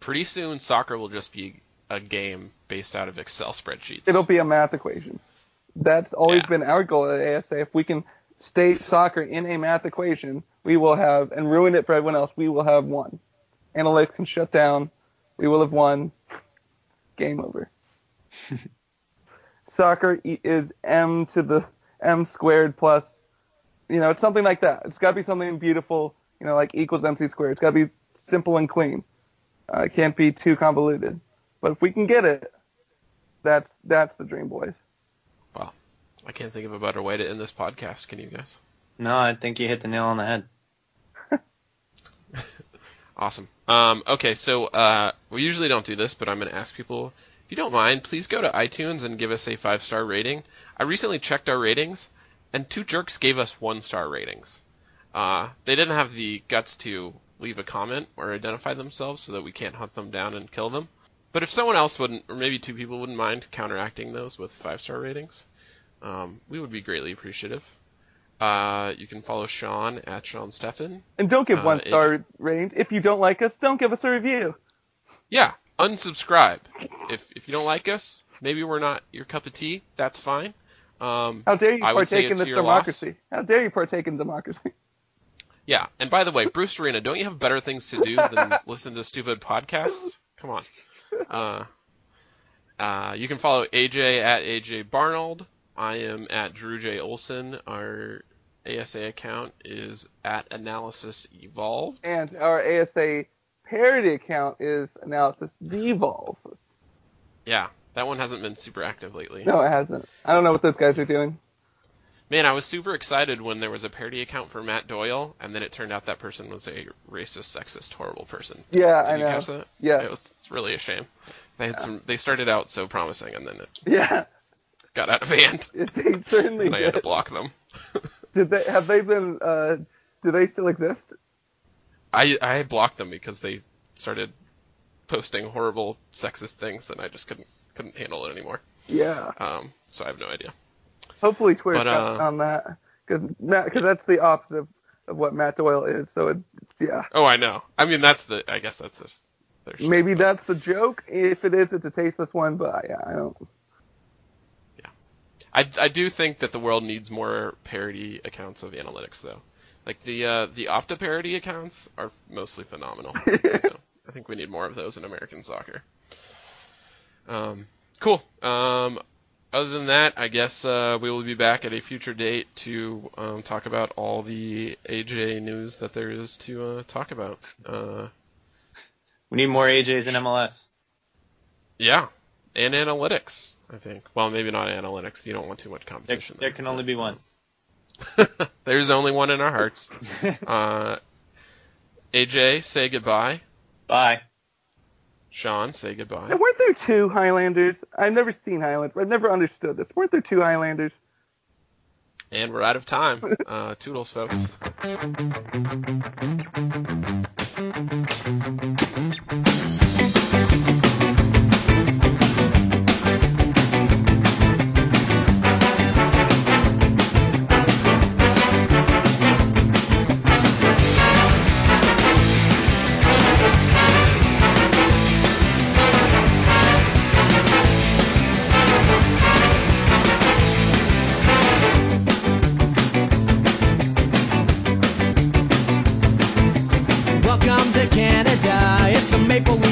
Pretty soon, soccer will just be a game based out of Excel spreadsheets. It'll be a math equation. That's always yeah. been our goal at ASA. If we can state soccer in a math equation, we will have, and ruin it for everyone else, we will have won. Analytics can shut down. We will have won. Game over. soccer is m to the m squared plus, you know, it's something like that. It's got to be something beautiful, you know, like equals mc squared. It's got to be simple and clean. Uh, it can't be too convoluted. But if we can get it, that's that's the dream, boys. Wow, I can't think of a better way to end this podcast. Can you guys? No, I think you hit the nail on the head. Awesome. Um, okay, so uh, we usually don't do this, but I'm going to ask people if you don't mind, please go to iTunes and give us a five star rating. I recently checked our ratings, and two jerks gave us one star ratings. Uh, they didn't have the guts to leave a comment or identify themselves, so that we can't hunt them down and kill them. But if someone else wouldn't, or maybe two people wouldn't mind counteracting those with five star ratings, um, we would be greatly appreciative. Uh, you can follow Sean at Sean Steffen. And don't give Uh, one star ratings. If you don't like us, don't give us a review. Yeah, unsubscribe. If if you don't like us, maybe we're not your cup of tea. That's fine. Um, How dare you partake in this your loss. democracy? How dare you partake in democracy? yeah, and by the way, Bruce Arena, don't you have better things to do than listen to stupid podcasts? Come on. Uh, uh, you can follow AJ at AJ Barnold. I am at Drew J Olson. Our ASA account is at Analysis Evolved. And our ASA parody account is analysis devolve. Yeah, that one hasn't been super active lately. No, it hasn't. I don't know what those guys are doing. Man, I was super excited when there was a parody account for Matt Doyle, and then it turned out that person was a racist, sexist, horrible person. Yeah, Did I you know. catch that? Yeah. It was it's really a shame. They had some. They started out so promising, and then it Yeah, got out of hand, they certainly and I had to block them. Did they have they been? Uh, do they still exist? I I blocked them because they started posting horrible, sexist things, and I just couldn't couldn't handle it anymore. Yeah. Um, so I have no idea. Hopefully, Twitter's But, uh, on that because because that's the opposite of, of what Matt Doyle is. So it's yeah. Oh, I know. I mean, that's the. I guess that's just. Their shit, Maybe but- that's the joke. If it is, it's a tasteless one. But yeah, I don't. I, I do think that the world needs more parody accounts of analytics, though. Like the uh, the Opta parody accounts are mostly phenomenal. so I think we need more of those in American soccer. Um, cool. Um, other than that, I guess uh, we will be back at a future date to um, talk about all the AJ news that there is to uh, talk about. Uh, We need more AJs in MLS. yeah, and analytics. I think. Well, maybe not analytics. You don't want too much There, competition. there can only be one. There's only one in our hearts. Uh, AJ, say goodbye. Bye. Sean, say goodbye. Now, weren't there two Highlanders? I've never seen Highlanders. I've never understood this. Weren't there two Highlanders? And we're out of time. Uh, toodles, folks. Maple.